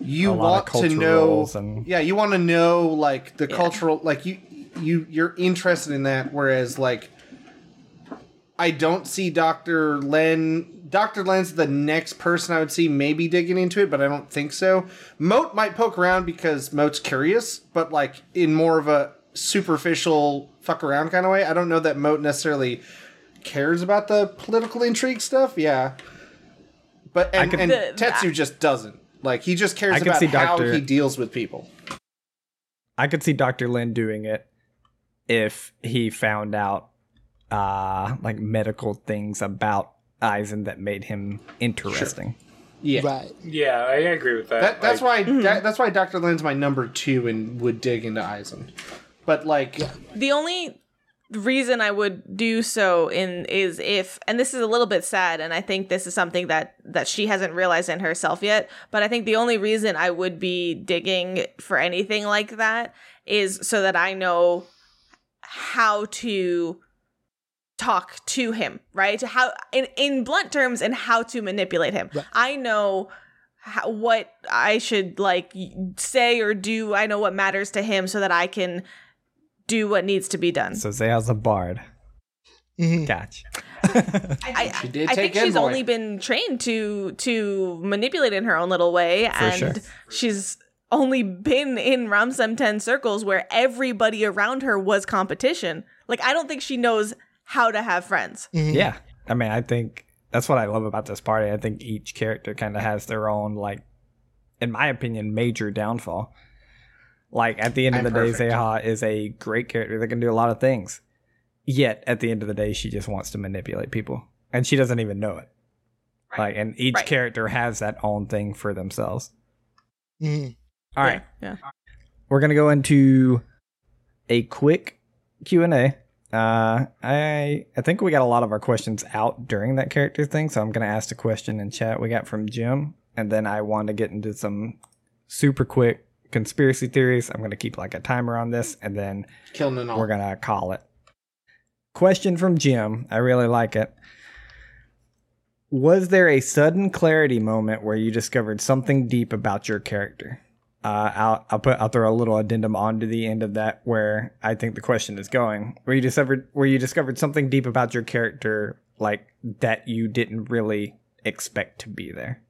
you A lot of want to know and- yeah you want to know like the Yeah. cultural like you you you're interested in that whereas like I don't see Dr. Len. Dr. Len's the next person I would see maybe digging into it, but I don't think so. Moat might poke around because Moat's curious, but like in more of a superficial fuck around kind of way. I don't know that Moat necessarily cares about the political intrigue stuff. Yeah. But and, could- and The- Tetsu just doesn't. Like he just cares I about see how Dr. he deals with people. I could see Dr. Lin doing it if he found out uh like medical things about Eisen that made him interesting. Yeah. Right. Yeah, I agree with that. That, that's Like, why that, that's why Dr. Lin's my number two and would dig into Eisen. But like The only reason I would do so in is if and this is a little bit sad and I think this is something that that she hasn't realized in herself yet, but I think the only reason I would be digging for anything like that is so that I know how to talk to him, right? How in in blunt terms and how to manipulate him. Right. I know how, what I should like say or do. I know what matters to him so that I can do what needs to be done. So Zeha's a bard. Mhm. Gotcha. I, She did I think she's Envoy. only been trained to to manipulate in her own little way, and sure. she's only been in Ramsem 10 circles where everybody around her was competition. Like I don't think she knows how to have friends. Yeah. I mean, I think that's what I love about this party. I think each character kind of has their own, like, in my opinion, major downfall. Like, at the end of I'm the day, perfect. Zeha is a great character that can do a lot of things. Yet, at the end of the day, she just wants to manipulate people. And she doesn't even know it. Like, and each Right. character has that own thing for themselves. Mhm. All right. Yeah. We're gonna go into a quick Q and A. Uh, I I think we got a lot of our questions out during that character thing, so I'm gonna ask a question in chat we got from Jim, and then I want to get into some super quick conspiracy theories. I'm gonna keep like a timer on this, and then killing it all. we're gonna call it. Question from Jim. I really like it. Was there a sudden clarity moment where you discovered something deep about your character? Uh, I'll, I'll put I'll throw a little addendum onto the end of that where I think the question is going. Where you discovered where you discovered something deep about your character, like that you didn't really expect to be there.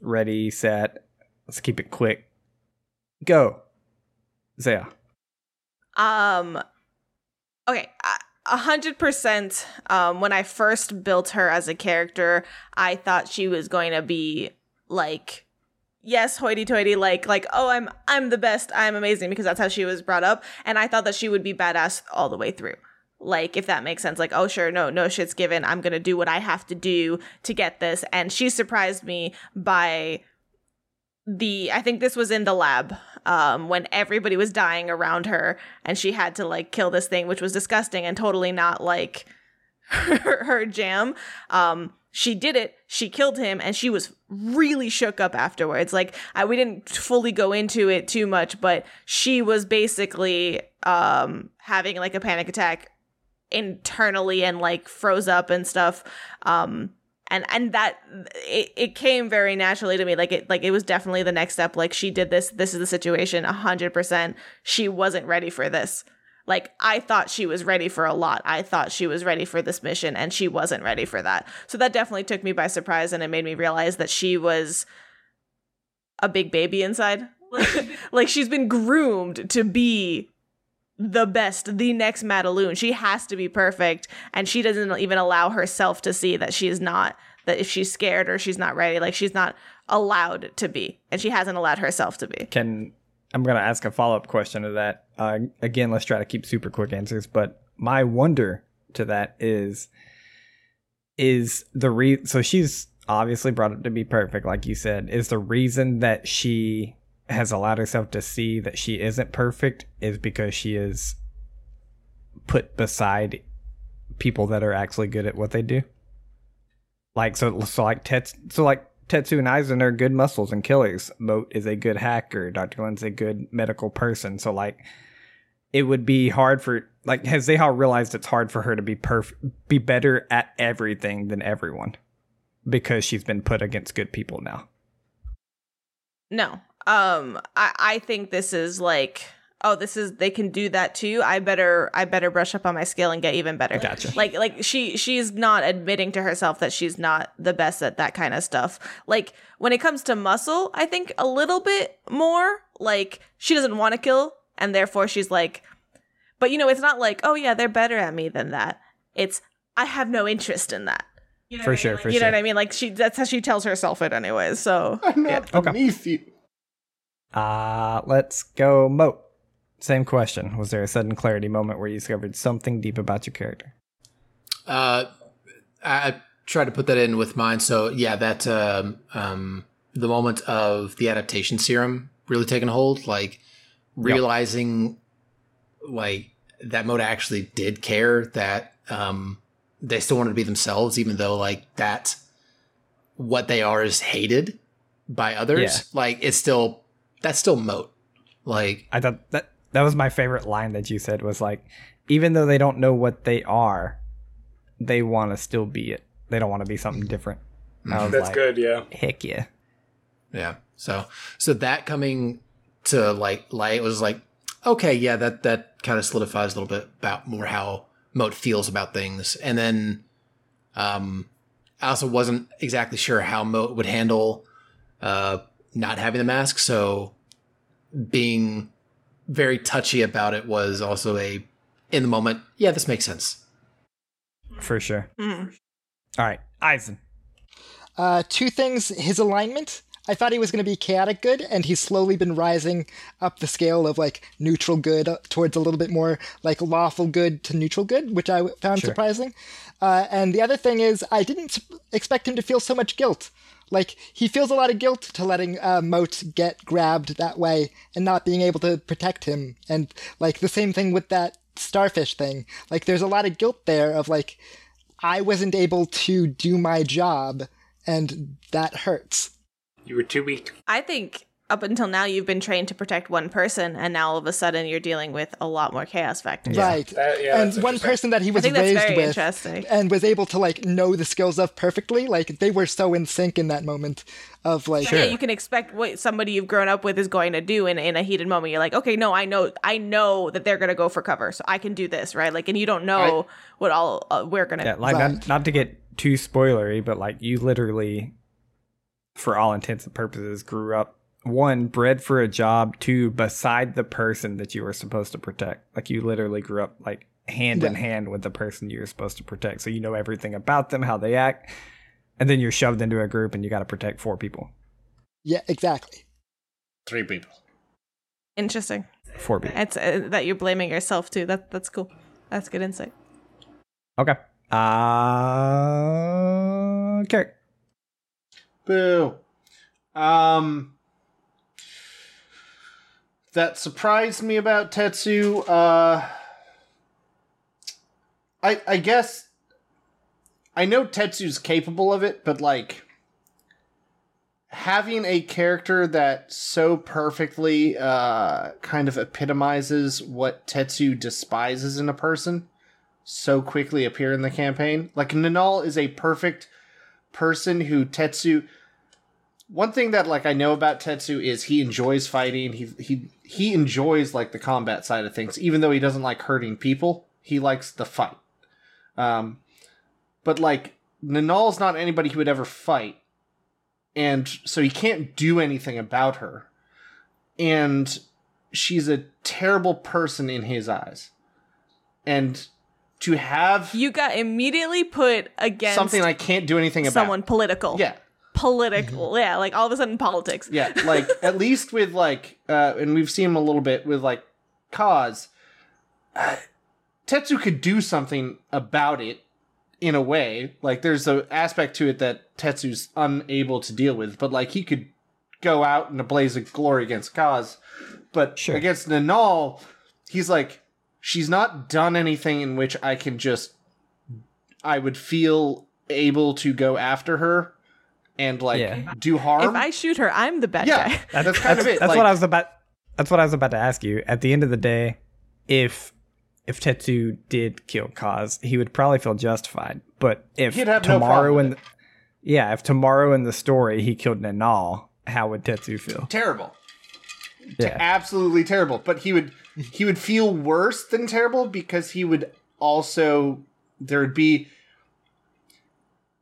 Ready, set. Let's keep it quick. Go, Zaya. Um okay, a- hundred percent. Um, when I first built her as a character, I thought she was going to be like, yes, hoity-toity, like, like, oh, I'm, I'm the best, I'm amazing, because that's how she was brought up, and I thought that she would be badass all the way through. Like, if that makes sense, like, oh, sure, no, no shit's given. I'm gonna do what I have to do to get this, and she surprised me by the I think this was in the lab um when everybody was dying around her and she had to like kill this thing which was disgusting and totally not like her, her jam. Um she did it. She killed him and she was really shook up afterwards. Like I, we didn't fully go into it too much but she was basically um having like a panic attack internally and like froze up and stuff. Um and and that it, it came very naturally to me. Like it like it was definitely the next step. Like she did this. This is the situation. 100% she wasn't ready for this. Like i thought she was ready for a lot. I thought she was ready for this mission and she wasn't ready for that. So that definitely took me by surprise and it made me realize that she was a big baby inside. Like she's been groomed to be the best, the next Madaloon. She has to be perfect, and she doesn't even allow herself to see that she's not. That if she's scared or she's not ready, like she's not allowed to be, and she hasn't allowed herself to be. Can I'm gonna ask a follow up question to that. Uh, again, let's try to keep super quick answers. But my wonder to that is, is the re so she's obviously brought up to be perfect, like you said. Is the reason that she has allowed herself to see that she isn't perfect is because she is put beside people that are actually good at what they do. Like so, so like Tets, so like Tetsu and Eisen are good muscles and killers. Moat is a good hacker. Doctor Len's a good medical person. So like, it would be hard for like has Zeha realized it's hard for her to be perf be better at everything than everyone because she's been put against good people now. No. Um I I think this is like oh this is they can do that too. I better I better brush up on my skill and get even better. Gotcha. Like like she she's not admitting to herself that she's not the best at that kind of stuff. Like when it comes to muscle, I think a little bit more like she doesn't want to kill and therefore she's like but you know it's not like oh yeah they're better at me than that. It's I have no interest in that. You know For what I mean? sure, Like, for you know what I mean? Like she that's how she tells herself it anyways. So I'm not Okay. beneath you. Uh, let's go Moat. Same question. Was there a sudden clarity moment where you discovered something deep about your character? Uh, I, tried to put that in with mine. So yeah, that um, um, the moment of the adaptation serum really taking hold, like realizing like that Moat actually did care that um, they still wanted to be themselves, even though like that what they are is hated by others. Yeah. Like it's still that's still moat. Like I thought that that was my favorite line that you said was like, even though they don't know what they are, they want to still be it. They don't want to be something different. That's like, good, yeah. Heck yeah. Yeah. So so that coming to like light was like, okay, yeah, that that kind of solidifies a little bit about more how Moat feels about things. And then um I also wasn't exactly sure how Moat would handle uh not having the mask, so being very touchy about it was also a in the moment, yeah, this makes sense. For sure. mm. All right, Eisen. Uh, two things: his alignment. I thought he was going to be chaotic good, and he's slowly been rising up the scale of like neutral good towards a little bit more like lawful good to neutral good, which I found Sure. surprising. Uh, and the other thing is, I didn't expect him to feel so much guilt. Like he feels a lot of guilt to letting uh, Moat get grabbed that way and not being able to protect him. And like the same thing with that starfish thing. Like there's a lot of guilt there of like I wasn't able to do my job, and that hurts. You were too weak. I think up until now you've been trained to protect one person, and now all of a sudden you're dealing with a lot more chaos factors. Right. That- yeah, and one person that he was think that's raised with interesting. and was able to like know the skills of perfectly, like they were so in sync in that moment of like Yeah, you can expect what somebody you've grown up with is going to do in, in a heated moment. You're like, okay, no, I know, I know that they're gonna go for cover, so I can do this, right? Like, and you don't know what all uh, we're gonna. Yeah, like Right. not, not to get too spoilery, but like you literally, for all intents and purposes, grew up one bred for a job, two beside the person that you were supposed to protect. Like you literally grew up like hand in hand with the person you were supposed to protect, so you know everything about them, how they act, and then you're shoved into a group and you got to protect four people. yeah, exactly. Three people. Interesting. Four people. It's uh, that you're blaming yourself too. That that's cool. That's good insight. Okay. Uh, Carrot. Boo. Um, that surprised me about Tetsu. Uh, I I guess I know Tetsu's capable of it, but like having a character that so perfectly uh kind of epitomizes what Tetsu despises in a person so quickly appear in the campaign. Like Nanal is a perfect person who Tetsu one thing that like I know about Tetsu is he enjoys fighting. He he he enjoys like the combat side of things, even though he doesn't like hurting people. He likes the fight. Um, but like Nanal's not anybody he would ever fight, and so he can't do anything about her. And she's a terrible person in his eyes. And to have You got immediately put against something I can't do anything about. someone political. Yeah. Political. Yeah, like all of a sudden politics. Yeah, like at least with like, uh, and we've seen him a little bit with like Kaz. Uh, Tetsu could do something about it in a way. Like there's an aspect to it that Tetsu's unable to deal with, but like he could go out in a blaze of glory against Kaz. But Sure. against Nanal, he's like, she's not done anything in which I can just, I would feel able to go after her and like Yeah. do harm. If I shoot her, I'm the bad Yeah, guy. that's, kind of it. That's like, what I was about. That's what I was about to ask you. At the end of the day, if if Tetsu did kill Kaz, he would probably feel justified. But if He'd have no tomorrow problem in the, yeah, if tomorrow in the story he killed Nanal, how would Tetsu feel? terrible. Yeah, absolutely terrible but he would he would feel worse than terrible because he would also there would be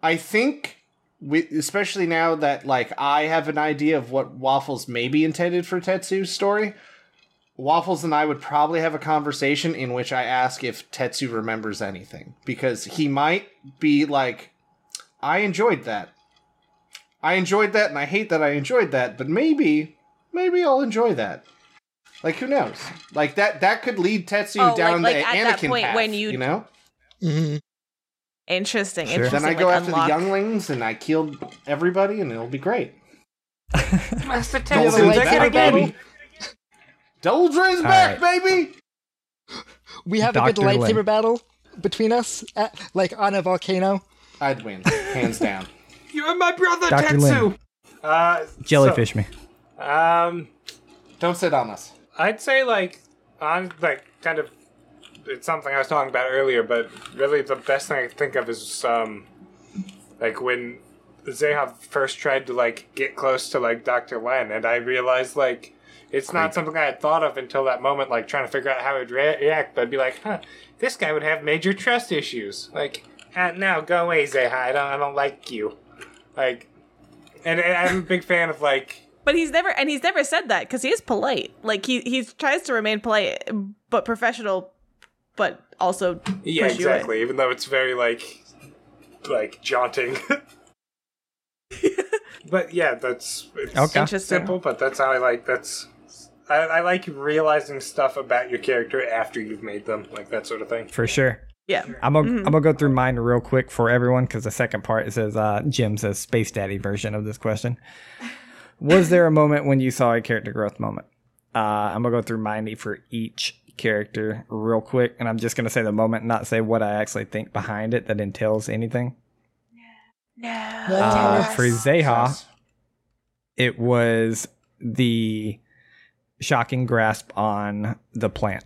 i think with, especially now that like i have an idea of what waffles may be intended for tetsu's story waffles and i would probably have a conversation in which i ask if tetsu remembers anything because he might be like i enjoyed that i enjoyed that and i hate that i enjoyed that but maybe maybe I'll enjoy that. Like who knows? Like that that could lead Tetsu Oh, down like the at Anakin that point path, when you- you know. Mhm. Interesting. Sure. Interesting. Then I go like, after unlock- the younglings and I kill everybody and it'll be great. Master Double Tetsu, Dre's take it back, again. baby. Double Dre's back, right. baby. We have a good lightsaber Lin. battle between us, at, like on a volcano. I'd win, hands down. You're my brother, Dr. Tetsu. Lin. Uh, jellyfish me. um, Don't sit on us. I'd say like on like kind of it's something I was talking about earlier, but really the best thing I can think of is um like when Zeha first tried to like get close to like Dr. Len and I realized like it's not something I had thought of until that moment, like trying to figure out how he'd rea- react. But I'd be like, huh, this guy would have major trust issues. Like, ah, no, go away, Zeha. I don't, I don't like you. Like, and, and I'm a big fan of like But he's never and he's never said that because he is polite. Like he he tries to remain polite but professional, but also Yeah, push you away. exactly. Even though it's very like like jaunting. but yeah, that's it's Okay. Interesting. simple, but that's how I like that's I, I like realizing stuff about your character after you've made them, like that sort of thing. For sure. Yeah. I'm gonna I'm gonna go through mine real quick for everyone because the second part it says uh, Jim says Space Daddy version of this question. Was there a moment when you saw a character growth moment? Uh, I'm gonna go through mine for each character real quick, and I'm just gonna say the moment, not say what I actually think behind it that entails anything. Uh, for Zeha, it was the shocking grasp on the plant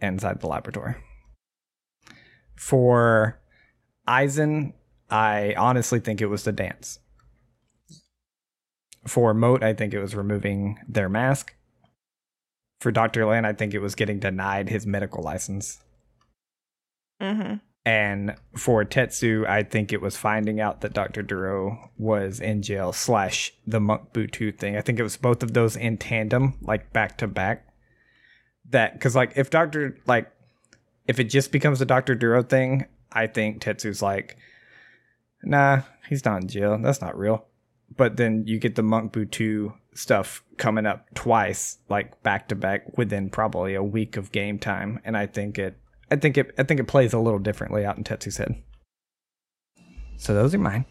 inside the laboratory. For Eisen, I honestly think it was the dance. For Moat, I think it was removing their mask. For Dr. Lan, I think it was getting denied his medical license. Mm-hmm. And for Tetsu, I think it was finding out that Dr. Duro was in jail slash the Monk Butu thing. I think it was both of those in tandem, like back to back. That because like if Dr. like if it just becomes a Dr. Duro thing, I think Tetsu's like, nah, he's not in jail. That's not real. But then you get the Monk Butu stuff coming up twice, like back to back within probably a week of game time, and I think it I think it I think it plays a little differently out in Tetsu's head. So those are mine.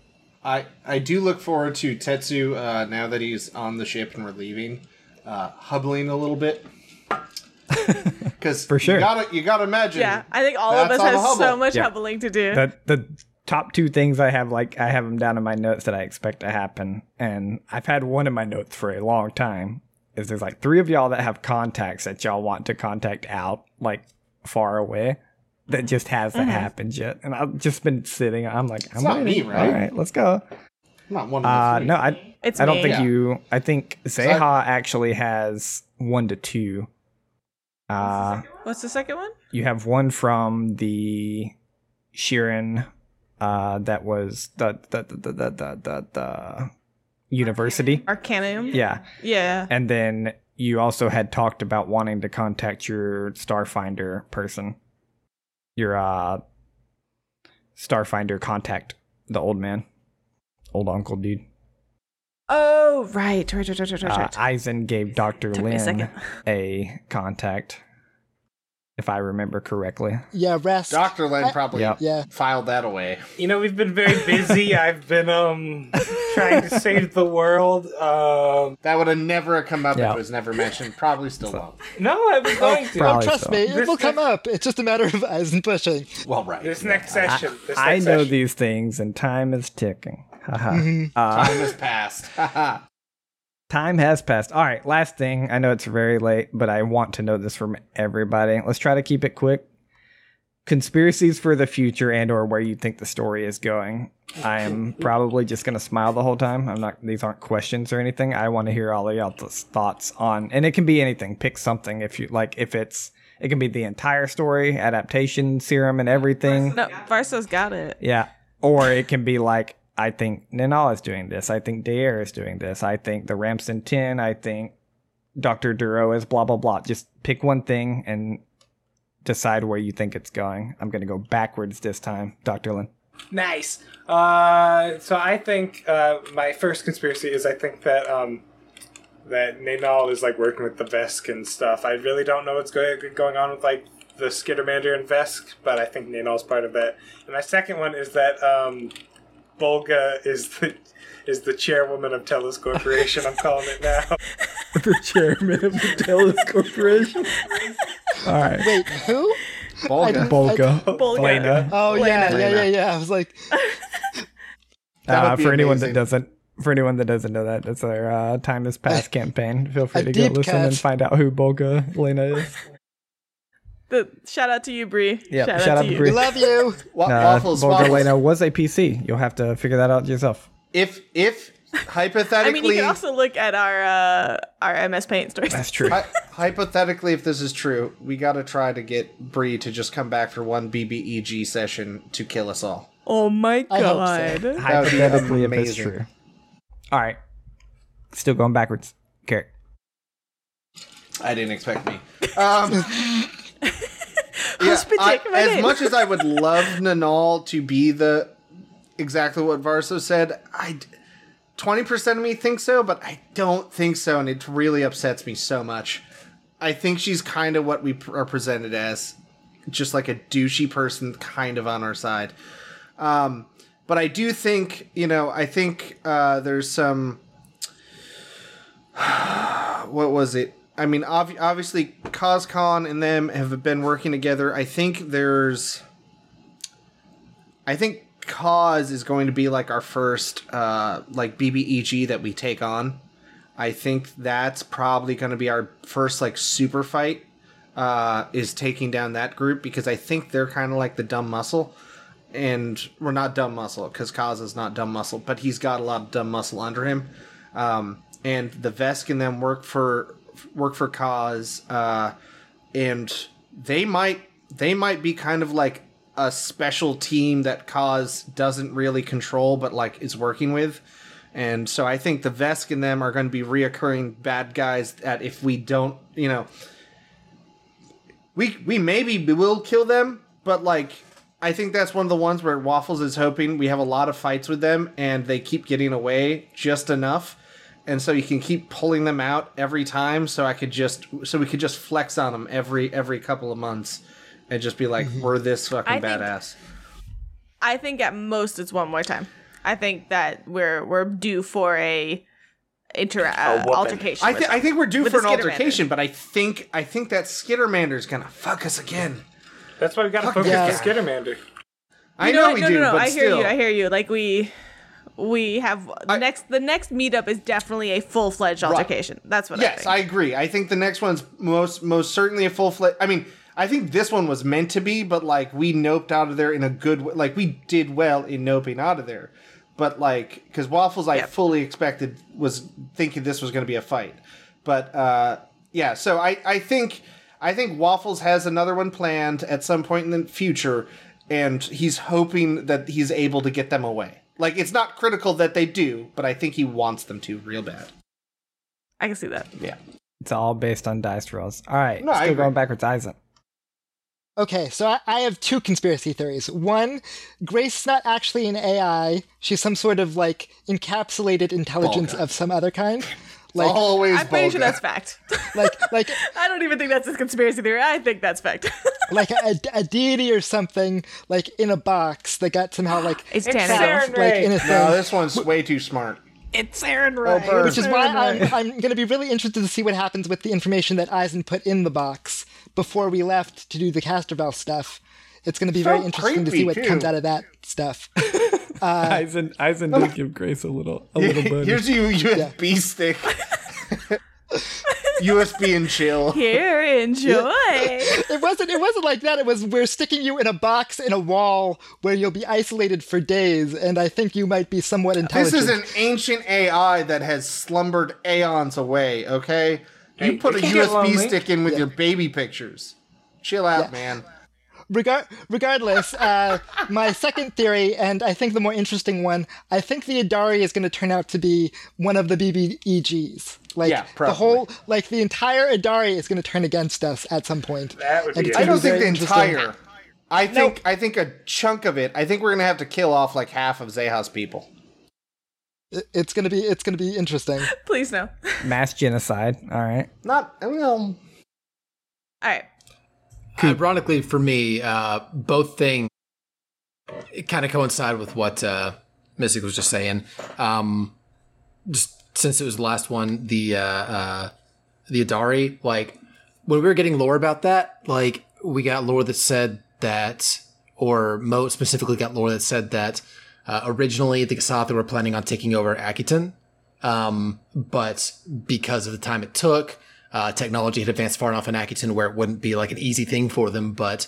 I I do look forward to Tetsu uh, now that he's on the ship and we're leaving, uh, hubbling a little bit. Because For sure. you gotta you gotta imagine. Yeah, I think all of us That's have so much Yeah. hubbling to do. That the top two things I have like I have them down in my notes that I expect to happen, and I've had one in my notes for a long time. Is there's like three of y'all that have contacts that y'all want to contact out like far away that just hasn't Mm-hmm. happened yet, and I've just been sitting. I'm like, I'm not ready. me, right? All right, let's go. I'm not one of Uh, no, I It's I don't me. think Yeah. you. I think I- Zeha actually has one to two. Uh, What's the second one? you have one from the Sheeran, uh, that was the the the the the, the, the, university. Arcanum. Yeah, Yeah. and then you also had talked about wanting to contact your Starfinder person, your uh, Starfinder contact, the old man, old uncle dude. Oh, right. Right, right, right, right, right. Uh. Eisen gave Dr. Took me a Lin a contact, if I remember correctly. Yeah, rest. Dr. Len I- probably Yep. Yeah. filed that away. You know, we've been very busy. I've been um trying to save the world. Um, That would have never come up Yeah. if it was never mentioned. Probably still won't. no, I was going to. Probably Trust so. me, it This will come up. It's just a matter of Eisen pushing. Well, right. This next session. This next I know session. these things, and time is ticking. Haha. Mm-hmm. uh, Time has passed. Haha. time has passed. All right, last thing. I know it's very late, but I want to know this from everybody. Let's try to keep it quick. Conspiracies for the future and or where you think the story is going. I am probably just gonna smile the whole time. I'm not. These aren't questions or anything. I want to hear all of y'all's thoughts on, and it can be anything. Pick something if you like. If it's, it can be the entire story, adaptation, serum, and everything. no, Varso's got it. Yeah. Or it can be like, I think Ninal is doing this. I think Daer is doing this. I think the Ramson 10. I think Dr. Duro is blah, blah, blah. Just pick one thing and decide where you think it's going. I'm going to go backwards this time, Dr. Lin. Nice. Uh, so I think uh, my first conspiracy is I think that um, that Nanal is like working with the Vesk and stuff. I really don't know what's going going on with like the Skittermander and Vesk, but I think Nanal's part of that. And my second one is that um, Bolga is the is the chairwoman of Telus Corporation. I'm calling it now. the chairman of the Telus Corporation. All right. Wait, who? Bolga. Bolga. Bolga. Lena. Oh yeah, yeah, yeah, yeah. I was like, Uh, be for anyone that doesn't, for anyone that doesn't know that, that's our uh, time has passed campaign. Feel free a to go deep listen cut. and find out who Bolga Lena is. The, shout out to you, Bree. Yep, Shout, shout out, out to to you. Bree. we love you. Wa- Uh, waffles, Bolga waffles. Lena was a PC. You'll have to figure that out yourself. If if hypothetically, I mean, you can also look at our uh, our MS Paint stories. That's true. hy- hypothetically, if this is true, we got to try to get Bree to just come back for one BBEG session to kill us all. Oh my I hope so. god. That would be Hypothetically, if it's amazing. true. All right. Still going backwards. Carrot. I didn't expect me. Um, I- as much as I would love Nanal to be the exactly what Varso said, I twenty percent of me thinks so, but I don't think so, and it really upsets me so much. I think she's kind of what we pr- are presented as, just like a douchey person, kind of on our side. Um, but I do think, you know, I think uh, there's some. What was it? I mean, ob- obviously, CosCon and them have been working together. I think there's. I think Kaz is going to be like our first, uh, like BBEG that we take on. I think that's probably going to be our first like super fight. Uh, is taking down that group because I think they're kind of like the dumb muscle, and we're not dumb muscle because Kaz is not dumb muscle, but he's got a lot of dumb muscle under him. Um, and the Vesk and them work for work for Kaz uh, and they might they might be kind of like a special team that Kaz doesn't really control, but like is working with. And so I think the Vesk and them are going to be reoccurring bad guys that if we don't, you know, we we maybe will kill them, but like I think that's one of the ones where Waffles is hoping we have a lot of fights with them and they keep getting away just enough. And so you can keep pulling them out every time so I could just so we could just flex on them every every couple of months and just be like we're this fucking I think- badass. I think at most it's one more time. I think that we're we're due for a inter uh, whooping. altercation. I, th- I think we're due for an altercation, but I think I think that Skittermander's gonna fuck us again. That's why we got to Fuck focus yeah. on Skittermander. I You know, what? we no, do, no, no. but I hear still. you. I hear you. Like we, we have the I- next. The next meetup is definitely a full fledged altercation. That's what. I think. Yes, I, I agree. I think the next one's most most certainly a full fledged. I mean, I think this one was meant to be, but like we noped out of there in a good way. Like we did well in noping out of there, but like because waffles, I Yep. fully expected was thinking this was going to be a fight, but uh yeah. So I I think I think waffles has another one planned at some point in the future, and he's hoping that he's able to get them away. Like it's not critical that they do, but I think he wants them to real bad. I can see that. Yeah. It's all based on dice rolls. All right, No, I still going backwards. Eisen. Okay, so I, I have two conspiracy theories. One, Grace's not actually an AI. She's some sort of like encapsulated intelligence Vulgar. of some other kind. Like, Always I'm pretty sure that's fact. like, like, I don't even think that's a conspiracy theory. I think that's fact. like a, a deity or something, like in a box that got somehow like It's stuffed, Tanner. like in a No, this one's way too smart. It's Aaron oh, Bird. Which is why I'm, I'm going to be really interested to see what happens with the information that Eisen put in the box before we left to do the Castrovel stuff. It's going to be very interesting to see what too. comes out of that stuff. Uh, Eisen, Eisen did give Grace a little, a little bit. Here's you USB stick. USB and chill. Here, enjoy. it wasn't. It wasn't like that. It was we're sticking you in a box in a wall where you'll be isolated for days, and I think you might be somewhat intelligent. This is an ancient AI that has slumbered aeons away, okay? You Hey, put a it can get USB stick in with your baby pictures. Chill out, man. Regar- regardless, uh, my second theory, and I think the more interesting one, I think the Idari is going to turn out to be one of the BBEGs. Like Yeah, the whole, like the entire Idari is going to turn against us at some point. That would be I don't think the entire. I think I think a chunk of it. I think we're gonna have to kill off like half of Zeha's people. It's going to be. It's going to be interesting. Please no. Mass genocide. All right. Not well. All right. Ironically, for me, uh, both things kind of coincide with what uh, Mystic was just saying. Um, just since it was the last one, the uh, uh, the Idari, like when we were getting lore about that, like we got lore that said that, or Mo specifically got lore that said that uh, originally the Kasatha were planning on taking over Akiton, um, but because of the time it took, uh, technology had advanced far enough in Akiton where it wouldn't be like an easy thing for them. But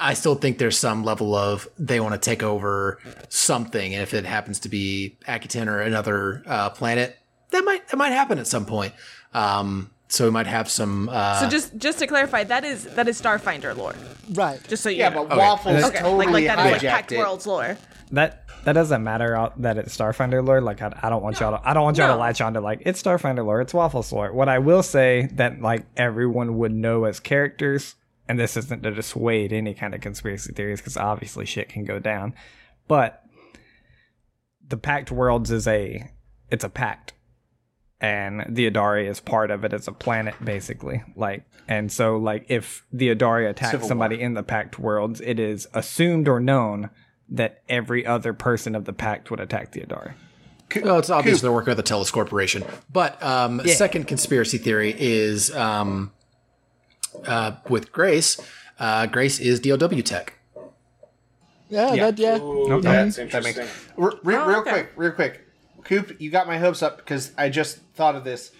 I still think there's some level of they want to take over something, and if it happens to be Akiton or another uh, planet, that might that might happen at some point. Um, so we might have some. Uh, So just just to clarify, that is that is Starfinder lore. Right. Just so you Yeah, know. but Waffles okay, totally like like that is like hijacked Pact. Worlds lore. That that doesn't matter that it's Starfinder lore. Like I, I don't want y'all to I don't want y'all No. to latch on to like it's Starfinder lore. It's Waffle lore. What I will say that like everyone would know as characters, and this isn't to dissuade any kind of conspiracy theories because obviously shit can go down, but the Pact Worlds is a it's a pact and the Idari is part of it It's a planet, basically. Like, and so, like, if the Idari attacks Civil somebody in the Pact worlds, it is assumed or known that every other person of the Pact would attack the Idari. Well, it's obvious they're working with the Telus Corporation. But um, second conspiracy theory is um, uh, with Grace. Uh, Grace is DOW tech. Yeah. That, yeah. Ooh, that's That interesting. makes re- re- Oh, real okay. quick, real quick. Coop, you got my hopes up because I just thought of this.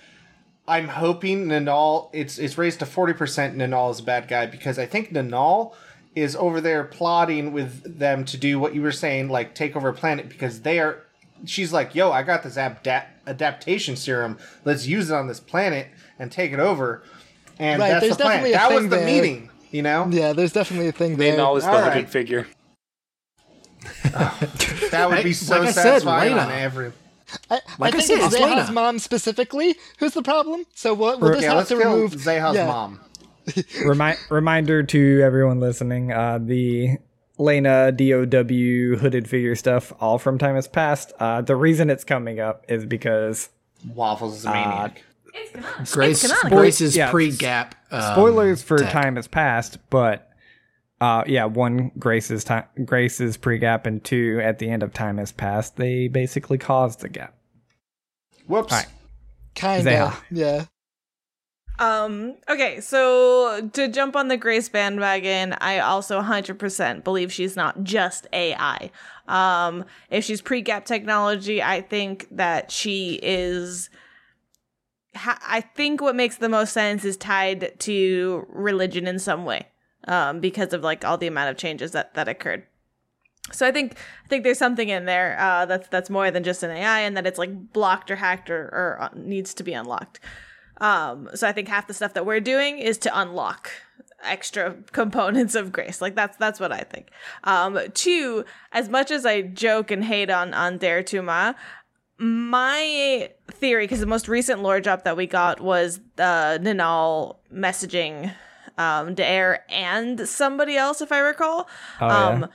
I'm hoping Nanal it's it's raised to forty percent. Nanal is a bad guy because I think Nanal is over there plotting with them to do what you were saying, like take over a planet because they are. She's like, "Yo, I got this adapt- adaptation serum. Let's use it on this planet and take it over." And Right, that's there's the plan. definitely a That was thing the there. meeting, you know. Yeah. There's definitely a thing They there. always All the right. hooded figure. That would be so like I said, satisfying Lena. on every. I, Like I I think said, it's it's Zeha's mom specifically who's the problem. So we'll, we'll just Yeah, have let's to kill remove Zeha's yeah. mom. Remi- reminder to everyone listening: uh, the Lena DOW hooded figure stuff, all from time has passed. Uh, the reason it's coming up is because Waffles is a maniac. Grace, canonical. Grace is Yeah. pre-gap. Um, spoilers for tech. time has passed, but uh, yeah, one Grace's time, Grace's pre-gap, and two at the end of time has passed. They basically caused the gap. Whoops. All right. Kind Zeha. of. Yeah. Um, okay, so to jump on the Grace bandwagon, I also 100% believe she's not just AI. Um, if she's pre-gap technology, I think that she is ha- I think what makes the most sense is tied to religion in some way. Um, because of like all the amount of changes that that occurred. So I think I think there's something in there uh, that's that's more than just an AI, and that it's like blocked or hacked or, or uh, needs to be unlocked. Um, so I think half the stuff that we're doing is to unlock extra components of grace. Like that's that's what I think. Um, two, as much as I joke and hate on on Dare Tuma, my theory, because the most recent lore drop that we got was uh, Ninal messaging um, Dare and somebody else, if I recall. Oh, yeah. um,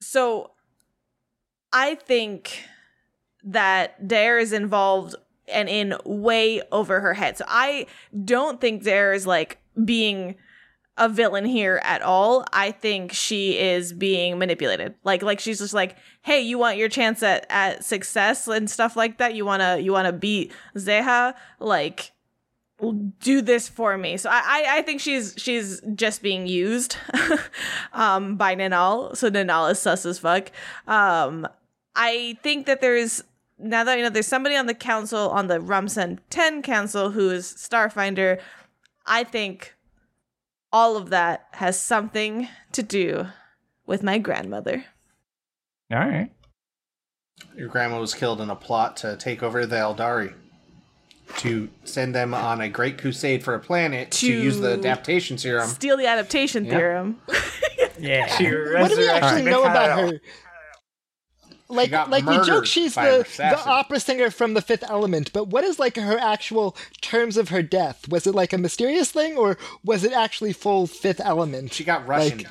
so I think that Dare is involved and in way over her head. So I don't think is like being a villain here at all. I think she is being manipulated. Like like she's just like, "Hey, you want your chance at at success and stuff like that? You want to you want to beat Zeha? Like do this for me." So I I, I think she's she's just being used um by Ninal. So Ninal is sus as fuck. Um I think that there's now that you know there's somebody on the council on the Rumsen 10 council who is Starfinder. I think all of that has something to do with my grandmother. All right. Your grandma was killed in a plot to take over the Eldari. To send them on a great crusade for a planet to, To use the adaptation serum. Steal the adaptation Yeah. serum. Yeah. What do we resurrected actually know about her? Like, got like we joke she's the, the opera singer from The Fifth Element, but what is like her actual terms of her death? Was it like a mysterious thing, or was it actually full Fifth Element? She got Russian. Like-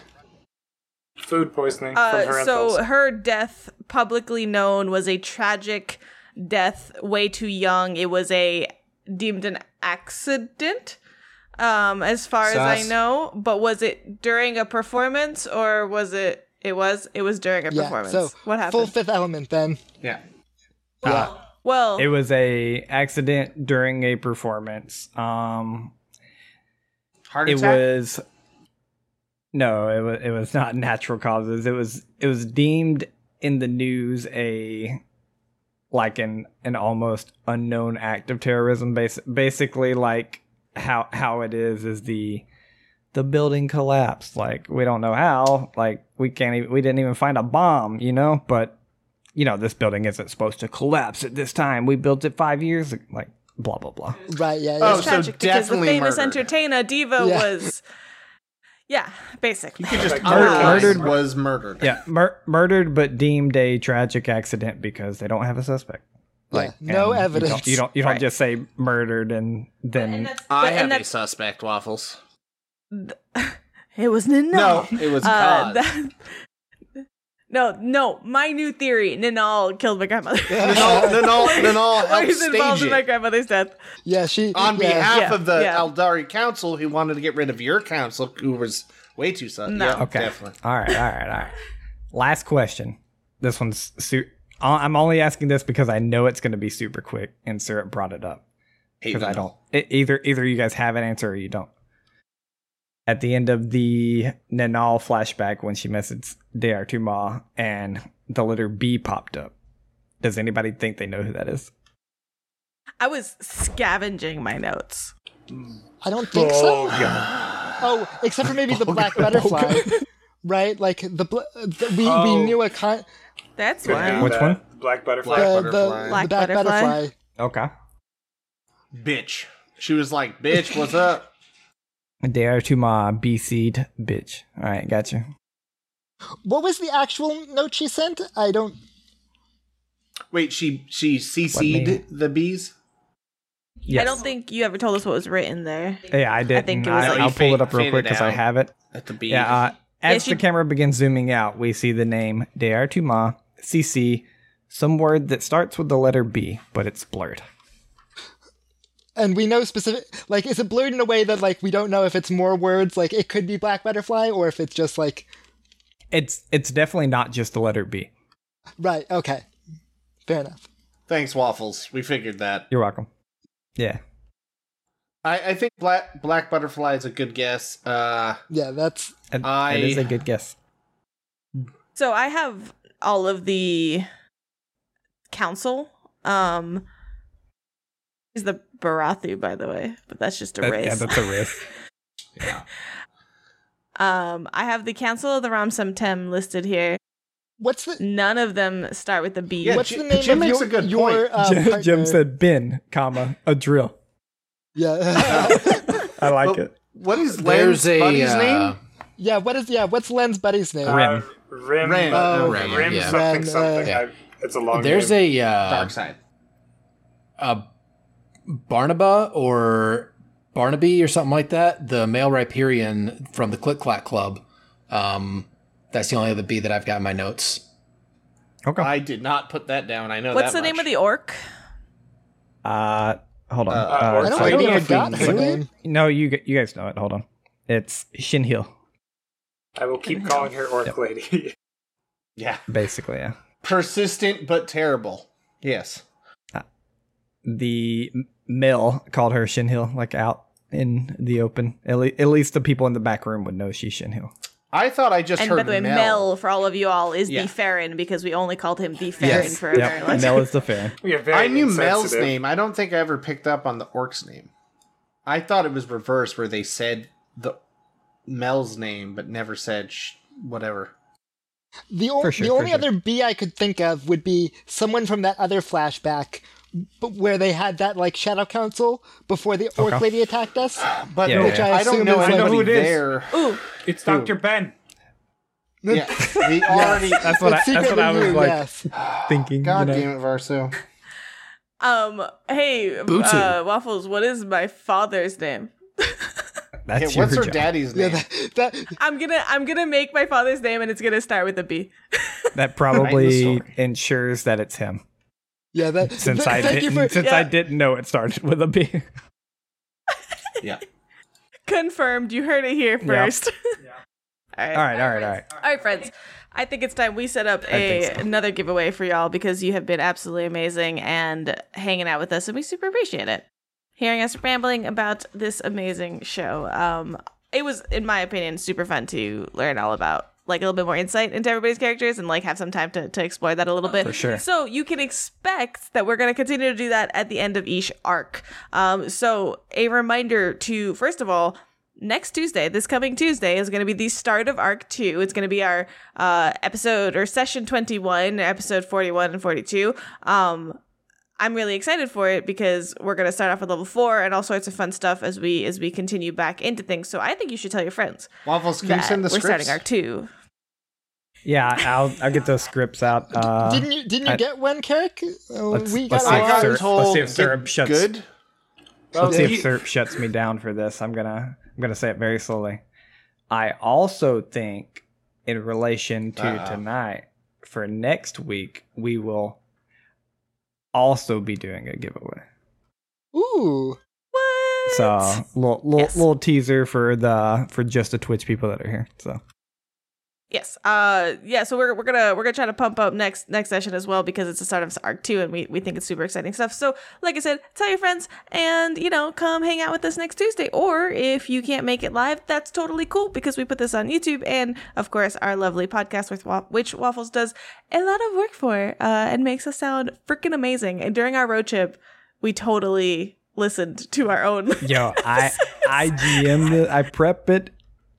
Food poisoning from Uh, her so impulse. her death, publicly known, was a tragic death. Way too young. It was a deemed an accident, um, as far as I know. But was it during a performance or was it? It was. It was during a yeah, performance. so what happened? full Fifth Element then. yeah. well, It was a accident during a performance. Um, Heart it was no, it was it was not natural causes. It was it was deemed in the news a like an an almost unknown act of terrorism. Bas- basically, like how how it is is the the building collapsed. Like we don't know how. Like we can't even we didn't even find a bomb. You know, but you know this building isn't supposed to collapse at this time. We built it five years. ag- Like blah blah blah. Right, yeah, Oh, yeah. it's so tragic because the famous murdered. entertainer Diva Yeah. was. Yeah, basically. You could just Like, murdered, murdered- was murdered. Yeah, mur- murdered but deemed a tragic accident because they don't have a suspect. Yeah, no evidence. You don't you don't, you don't Right. just say murdered and then I and have a suspect, Waffles. It was Ninal. No, it was Uh, that- no, no. My new theory: Ninal killed my grandmother. Nanal, Nanal, Nanal or helped he's involved stage in my grandmother's death. Yeah, she On yeah. behalf Yeah, of the yeah. Eldari Council, who wanted to get rid of your council, who was way too sus. No. Yeah, okay. definitely. All right, all right, all right. Last question. This one's su- I- I'm only asking this because I know it's going to be super quick, and Syrup brought it up because I don't. e- either either you guys have an answer or you don't. At the end of the Nanal flashback, when she messaged Deartuma and the letter B popped up, does anybody think they know who that is? I was scavenging my notes. I don't think so. Oh, except for maybe the black butterfly, right? Like the, bl- the we we Oh. knew a con That's Could why. be Which that one? Black butterfly. Black the, butterfly. the, Black the black butterfly? butterfly. Okay. Bitch. She was like, bitch, what's up? Deartuma BC'd bitch. All right, gotcha. What was the actual note she sent? I don't. Wait, she she What name? CC'd the bees? Yes. I don't think you ever told us what was written there. Yeah, I did. I think it was. I was will like- pull it up real quick because I have it. At the bees. Yeah. Uh, as she- the camera begins zooming out, we see the name Deartuma CC, some word that starts with the letter B, but it's blurred. And we know specific. Like, is it blurred in a way that like we don't know if it's more words? Like, it could be black butterfly, or if it's just like. It's it's definitely not just the letter B. Right. Okay. Fair enough. Thanks, Waffles. We figured that. You're welcome. Yeah. I, I think black black butterfly is a good guess. Uh, Yeah, that's And I- it is a good guess. So I have all of the council. Um is the Barathu, by the way, but that's just a That- race. yeah, that's a risk. um I have the Council of the Ramsam Tem listed here. what's the None of them start with the B. Yeah, what's J- the name Jim of makes your, a good your point. uh, Jim, Jim said bin, comma, a drill. Yeah, I like Well, it. what is Len's a buddy's uh, name? yeah. What is yeah? What's Len's buddy's name? Rim. Uh, Rim. Rim. uh, Oh, Rim, Rim yeah. something Rim, uh, something. yeah. I, it's a long There's name. a uh, Dark side. a Barnaba or Barnaby or something like that, the male Riparian from the Click Clack Club. Um, that's the only other B that I've got in my notes. Okay. I did not put that down. I know What's that the name of the orc? Uh, hold on. Uh, Uh, I don't, it's I like- don't know if got I name. no, you you guys know it. Hold on. It's Shinhil, I will keep calling her Orc Lady. Yeah. basically. Yeah. Persistent but terrible. Yes. The m- mill called her Shinhil, like out in the open. At, le- at least the people in the back room would know she's Shinhil. I thought I just And heard by the way, Mel. Mel. for all of you all, is Yeah. the Farron because we only called him the Farron for a very long time. Mel is the fair. we are very I knew Mel's name. I don't think I ever picked up on the orc's name. I thought it was reversed, where they said the Mel's name, but never said sh- whatever. The, o- sure, the only sure. other B I could think of would be someone from that other flashback, but where they had that like shadow council before the orc Okay. lady attacked us. But Yeah, Which yeah. I I don't assume know is, like- I know who it is. there. Ooh, It's Dr. Ben. Yeah, we already. That's what I, that's what I was you, like yes. thinking. God you know? damn it, Varso. um, hey, uh, Waffles, what is my father's name? That's Yeah, what's your her job. daddy's Yeah, name? that, that I'm gonna, I'm gonna make my father's name, and it's gonna start with a B. That probably ensures that it's him. Yeah that. Since th- I didn't, for since I didn't know it started with a B. yeah. Confirmed. You heard it here first. all right. all right, all right, all right. All right, friends. I think it's time we set up I a think so. another giveaway for y'all because you have been absolutely amazing and hanging out with us, and we super appreciate it. Hearing us rambling about this amazing show. Um, it was, in my opinion, super fun to learn all about, like a little bit more insight into everybody's characters and like have some time to, to explore that a little bit. For sure. So you can expect that we're going to continue to do that at the end of each arc. Um, so a reminder to first of all next Tuesday, this coming Tuesday, is going to be the start of Arc 2. It's going to be our uh, episode or session 21, episode 41 and 42. Um, I'm really excited for it because we're going to start off with level 4 and all sorts of fun stuff as we as we continue back into things. So I think you should tell your friends Waffles, can you send the we're starting Arc 2. Yeah, I'll I'll get those scripts out. Uh, didn't you didn't you I- get one, Carrick? Uh, Let's- we let's got see I if one. got Syrup- let's told see if get Syrup shuts- good. Let's see you- if Serp shuts me down for this. I'm gonna I'm gonna say it very slowly. I also think, in relation to Uh-oh. tonight, for next week we will also be doing a giveaway. Ooh, What? So little little, Yes. little teaser for the for just the Twitch people that are here. So Yes. Uh yeah, so we're we're gonna we're gonna try to pump up next next session as well because it's the start of arc two and we, we think it's super exciting stuff. So like I said, tell your friends and you know, come hang out with us next Tuesday. Or if you can't make it live, that's totally cool because we put this on YouTube and of course our lovely podcast with which Waffles does a lot of work for uh and makes us sound freaking amazing. And during our road trip, we totally listened to our own yo, I I GM. I prep it.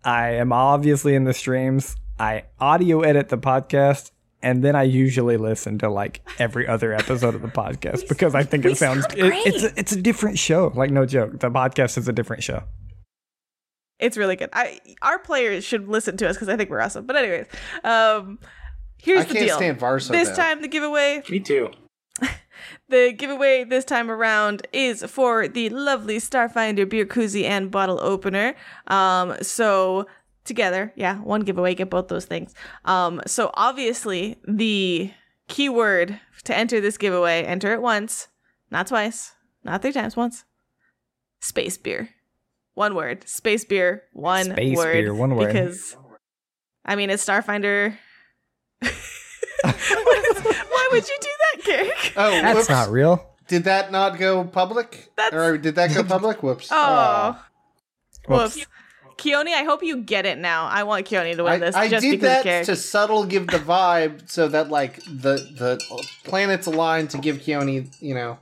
I am obviously in the streams. I audio edit the podcast. And then I usually listen to like every other episode of the podcast because I think it sounds sound it, it's a, it's a different show. Like no joke, the podcast is a different show. It's really good. I our players should listen to us because I think we're awesome. But anyways, um, here's I the can't deal. stand Varso. this though. time, the giveaway, Me too. the giveaway this time around is for the lovely Starfinder beer koozie and bottle opener. Um, so together, yeah, one giveaway, get both those things. Um, so obviously the keyword to enter this giveaway, enter it once, not twice, not three times, once. Space beer. One word. Space beer. One Space word. beer, one word. Because I mean it's Starfinder. Why would you do that, Garrick? Oh, That's whoops. not real. Did that not go public? That's- Or did that go public? Whoops. Oh, Whoops. whoops. Keone, I hope you get it now. I want Keone to win I, this I just did because that to subtle give the vibe so that like the the planets align to give Keone, you know,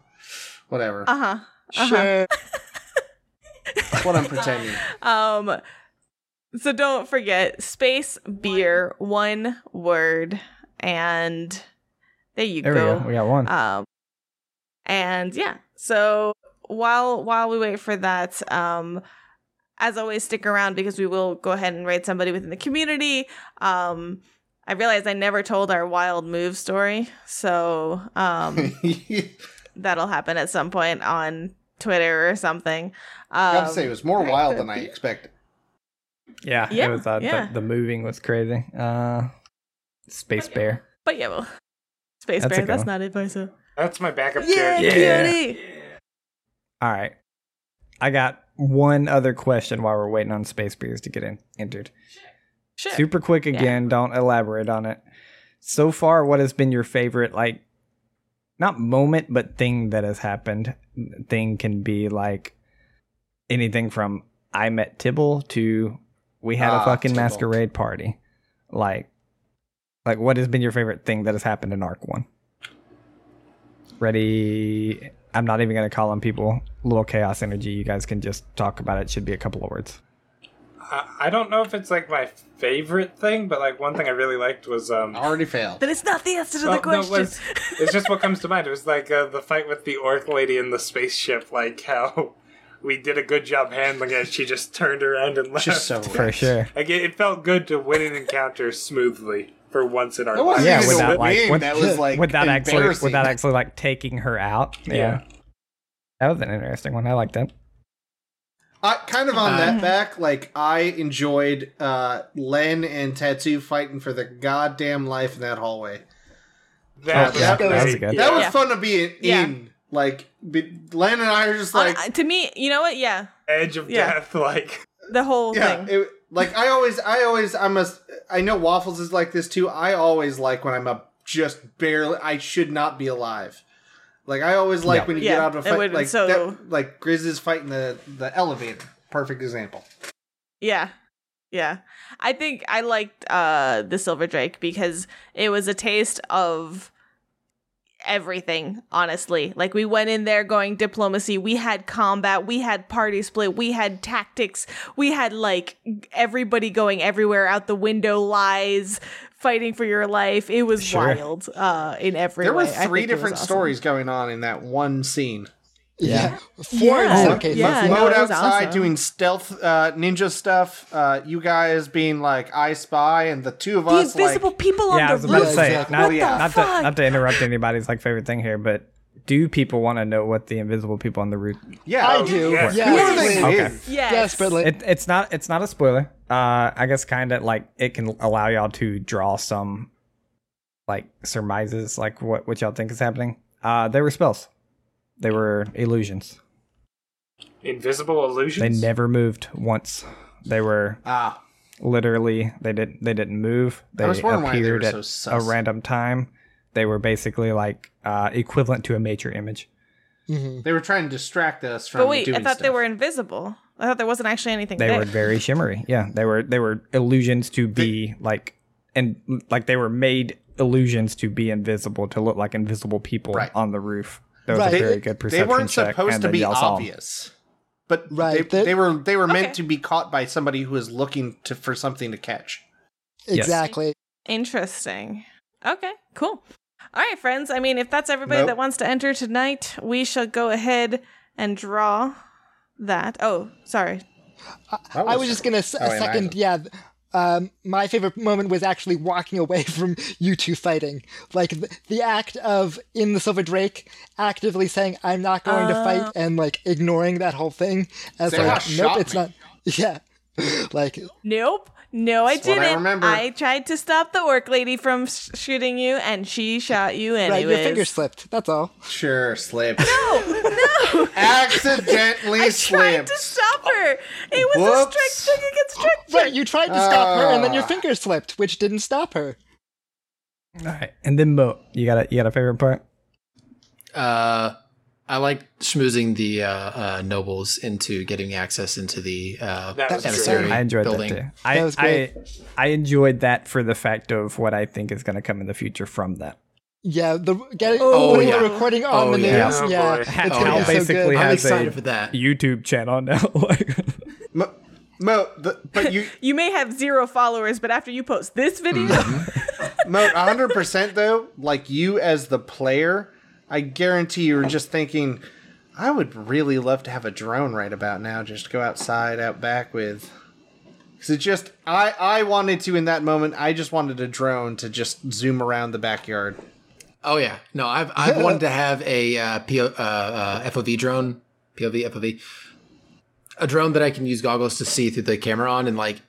whatever. Uh huh. Sure. That's what I'm pretending. Um, so don't forget space beer, one word, and there you There we go. go. We got one. Um, and yeah, so while while we wait for that, um, as always, stick around because we will go ahead and rate somebody within the community. Um, I realized I never told our wild move story, so um, that'll happen at some point on Twitter or something. Um, Gotta say, it was more wild than I expected. yeah, yeah, it was. Uh, yeah. The, the moving was crazy. Uh, Space Bear. But yeah, well, Space That's a Bear, good that's one. not advice. That's my backup Yeah, character. Yeah. Keone! All right. I got one other question while we're waiting on Space Beers to get in, entered. Sure. Super quick again. Don't elaborate on it. So far, what has been your favorite, like, not moment, but thing that has happened? Thing can be like anything from I met Tibble to we had Ah, a fucking Tibble. masquerade party. Like, like what has been your favorite thing that has happened in Arc One? Ready? I'm not even gonna call on people. Little chaos energy. You guys can just talk about it. Should be a couple of words. I, I don't know if it's like my favorite thing, but like one thing I really liked was um. Already failed. Then it's not the answer to Well, the no, it question. was- it's just what comes to mind. It was like uh, the fight with the orc lady in the spaceship. Like how we did a good job handling it. She just turned around and left. Just so For sure. Like it, it felt good to win an encounter smoothly for once in our It wasn't Yeah, even without, like, win. with- that was like without actually without actually like taking her out. Yeah. Yeah. That was an interesting one. I liked that. Uh, kind of on Uh, that back, like I enjoyed uh, Len and Tetsu fighting for the goddamn life in that hallway. That Oh, was yeah, great. that was good. That was Yeah. fun to be in. Yeah. in. Like be, Len and I are just On- like, to me, you know what? Yeah, edge of Yeah. death. Like the whole yeah. thing. It, like I always, I always, I'm a. I know Waffles is like this too. I always like when I'm a just barely. I should not be alive. Like I always like Yeah. when you Yeah, get out of a fight, would- like so- that, like Grizz is fighting the the elevator. Perfect example. Yeah. Yeah. I think I liked uh the Silver Drake because it was a taste of everything, honestly. Like we went in there going diplomacy, we had combat, we had party split, we had tactics, we had like everybody going everywhere out the window lies, fighting for your life. It was Sure. wild uh in every There were way. I three think it was different awesome. stories going on in that one scene. Yeah. Four in Yeah. some cases. Yeah, Mode it was outside awesome. doing stealth uh, ninja stuff. Uh, you guys being like I spy, and the two of The us invisible like people on yeah, I the was about roof. to say exactly. not, What the not to not to interrupt anybody's like favorite thing here, but do people want to know what the invisible people on the roof? yeah, I do. yes. Yeah, Who are they? please. Okay. Yes. Desperately. It, it's not it's not a spoiler. Uh, I guess kind of like it can allow y'all to draw some like surmises, like what what y'all think is happening. Uh, they were spells. They were illusions. invisible illusions. They never moved once. They were Ah, literally they didn't they didn't move. They I was wondering why they appeared at so a random time. They were basically like uh, equivalent to a major image. Mhm. they were trying to distract us from. But wait, I doing thought they were invisible. I thought there wasn't actually anything They there. were very shimmery. Yeah, they were they were illusions to be like and like they were made illusions to be invisible to look like invisible people Right. on the roof. That was Right. a They- very good They weren't check, supposed to be y'all saw 'em. obvious, but Right, they, they were they were meant to be caught by somebody who is looking to for something to catch. Yes. Exactly. Interesting. Okay, cool. All right, friends. I mean, if that's everybody Nope. that wants to enter tonight, we shall go ahead and draw that. Oh, sorry. I was just gonna s- Oh, second. Yeah, th- um, my favorite moment was actually walking away from you two fighting. Like the, the act of in the Silver Drake actively saying I'm not going to fight and like ignoring that whole thing as Sarah like shot nope, it's me. not. Yeah, like Nope. No, I That's what I didn't. remember. I tried to stop the orc lady from sh- shooting you, and she shot you right, your finger slipped. That's all. Sure, slipped. No, no. Accidentally I tried to stop her. It was a Whoops. strike check against strike check. Right, you tried to stop her and then your Ah. finger slipped, which didn't stop her. All right, and then Mo, you got a you got a favorite part? Uh, I like schmoozing the uh, uh, nobles into getting access into the uh, That was emissary true. I enjoyed building. that too. I, That was I great. I enjoyed that for the fact of what I think is going to come in the future from that. Yeah, the getting Oh, putting yeah. the recording on Oh, the yeah. news. Oh, yeah, boy. it's Hal gonna be so basically good. has I'm a excited for that. YouTube channel now. like, Mo, Mo the, but you You may have zero followers, but after you post this video, Mo, 100% though, like you as the player, I guarantee you were just thinking, I would really love to have a drone right about now, just go outside, out back with. Because it just, I, I wanted to in that moment, I just wanted a drone to just zoom around the backyard. Oh yeah, no, I've I've wanted to have a uh, PO, uh, uh, FOV drone, POV FOV, a drone that I can use goggles to see through the camera on and like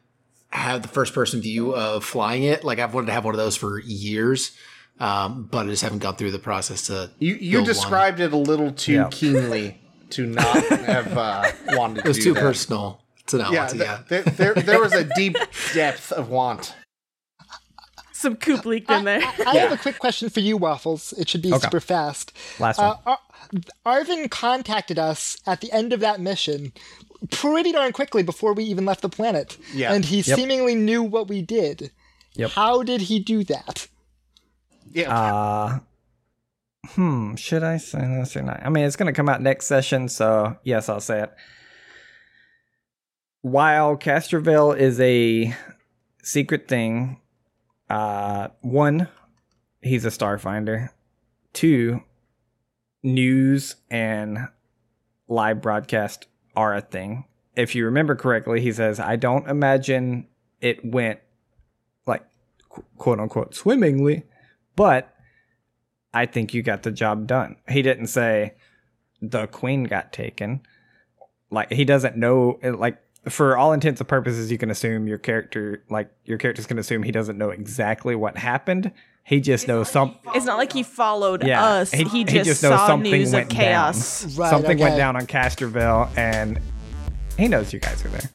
have the first person view of flying it. Like I've wanted to have one of those for years, um, but I just haven't gone through the process to. You, you build one. described it a little too Yeah. keenly to not have uh, wanted to. It was do too that. personal to not Yeah, want to. th- Yeah, there, there, there was a deep depth of want. some coop leaked in there. I have a quick question for you, Waffles. It should be Okay. super fast. Last Uh, one. Ar- Arvin contacted us at the end of that mission pretty darn quickly before we even left the planet. Yeah. And he Yep. seemingly knew what we did. Yep. How did he do that? Yeah, Uh, hmm. Should I say this or not? I mean, it's going to come out next session, so yes, I'll say it. While Castrovel is a secret thing, uh, one, he's a starfinder. Two, news and live broadcast are a thing. If you remember correctly, he says, "I don't imagine it went like quote unquote swimmingly." But I think you got the job done. He didn't say the queen got taken. Like he doesn't know. Like for all intents and purposes, you can assume your character, like your characters can assume he doesn't know exactly what happened. He just knows some. It's not like he followed Yeah, us. He, just knows saw news of chaos. Right, something went down on Castrovel, and he knows you guys are there.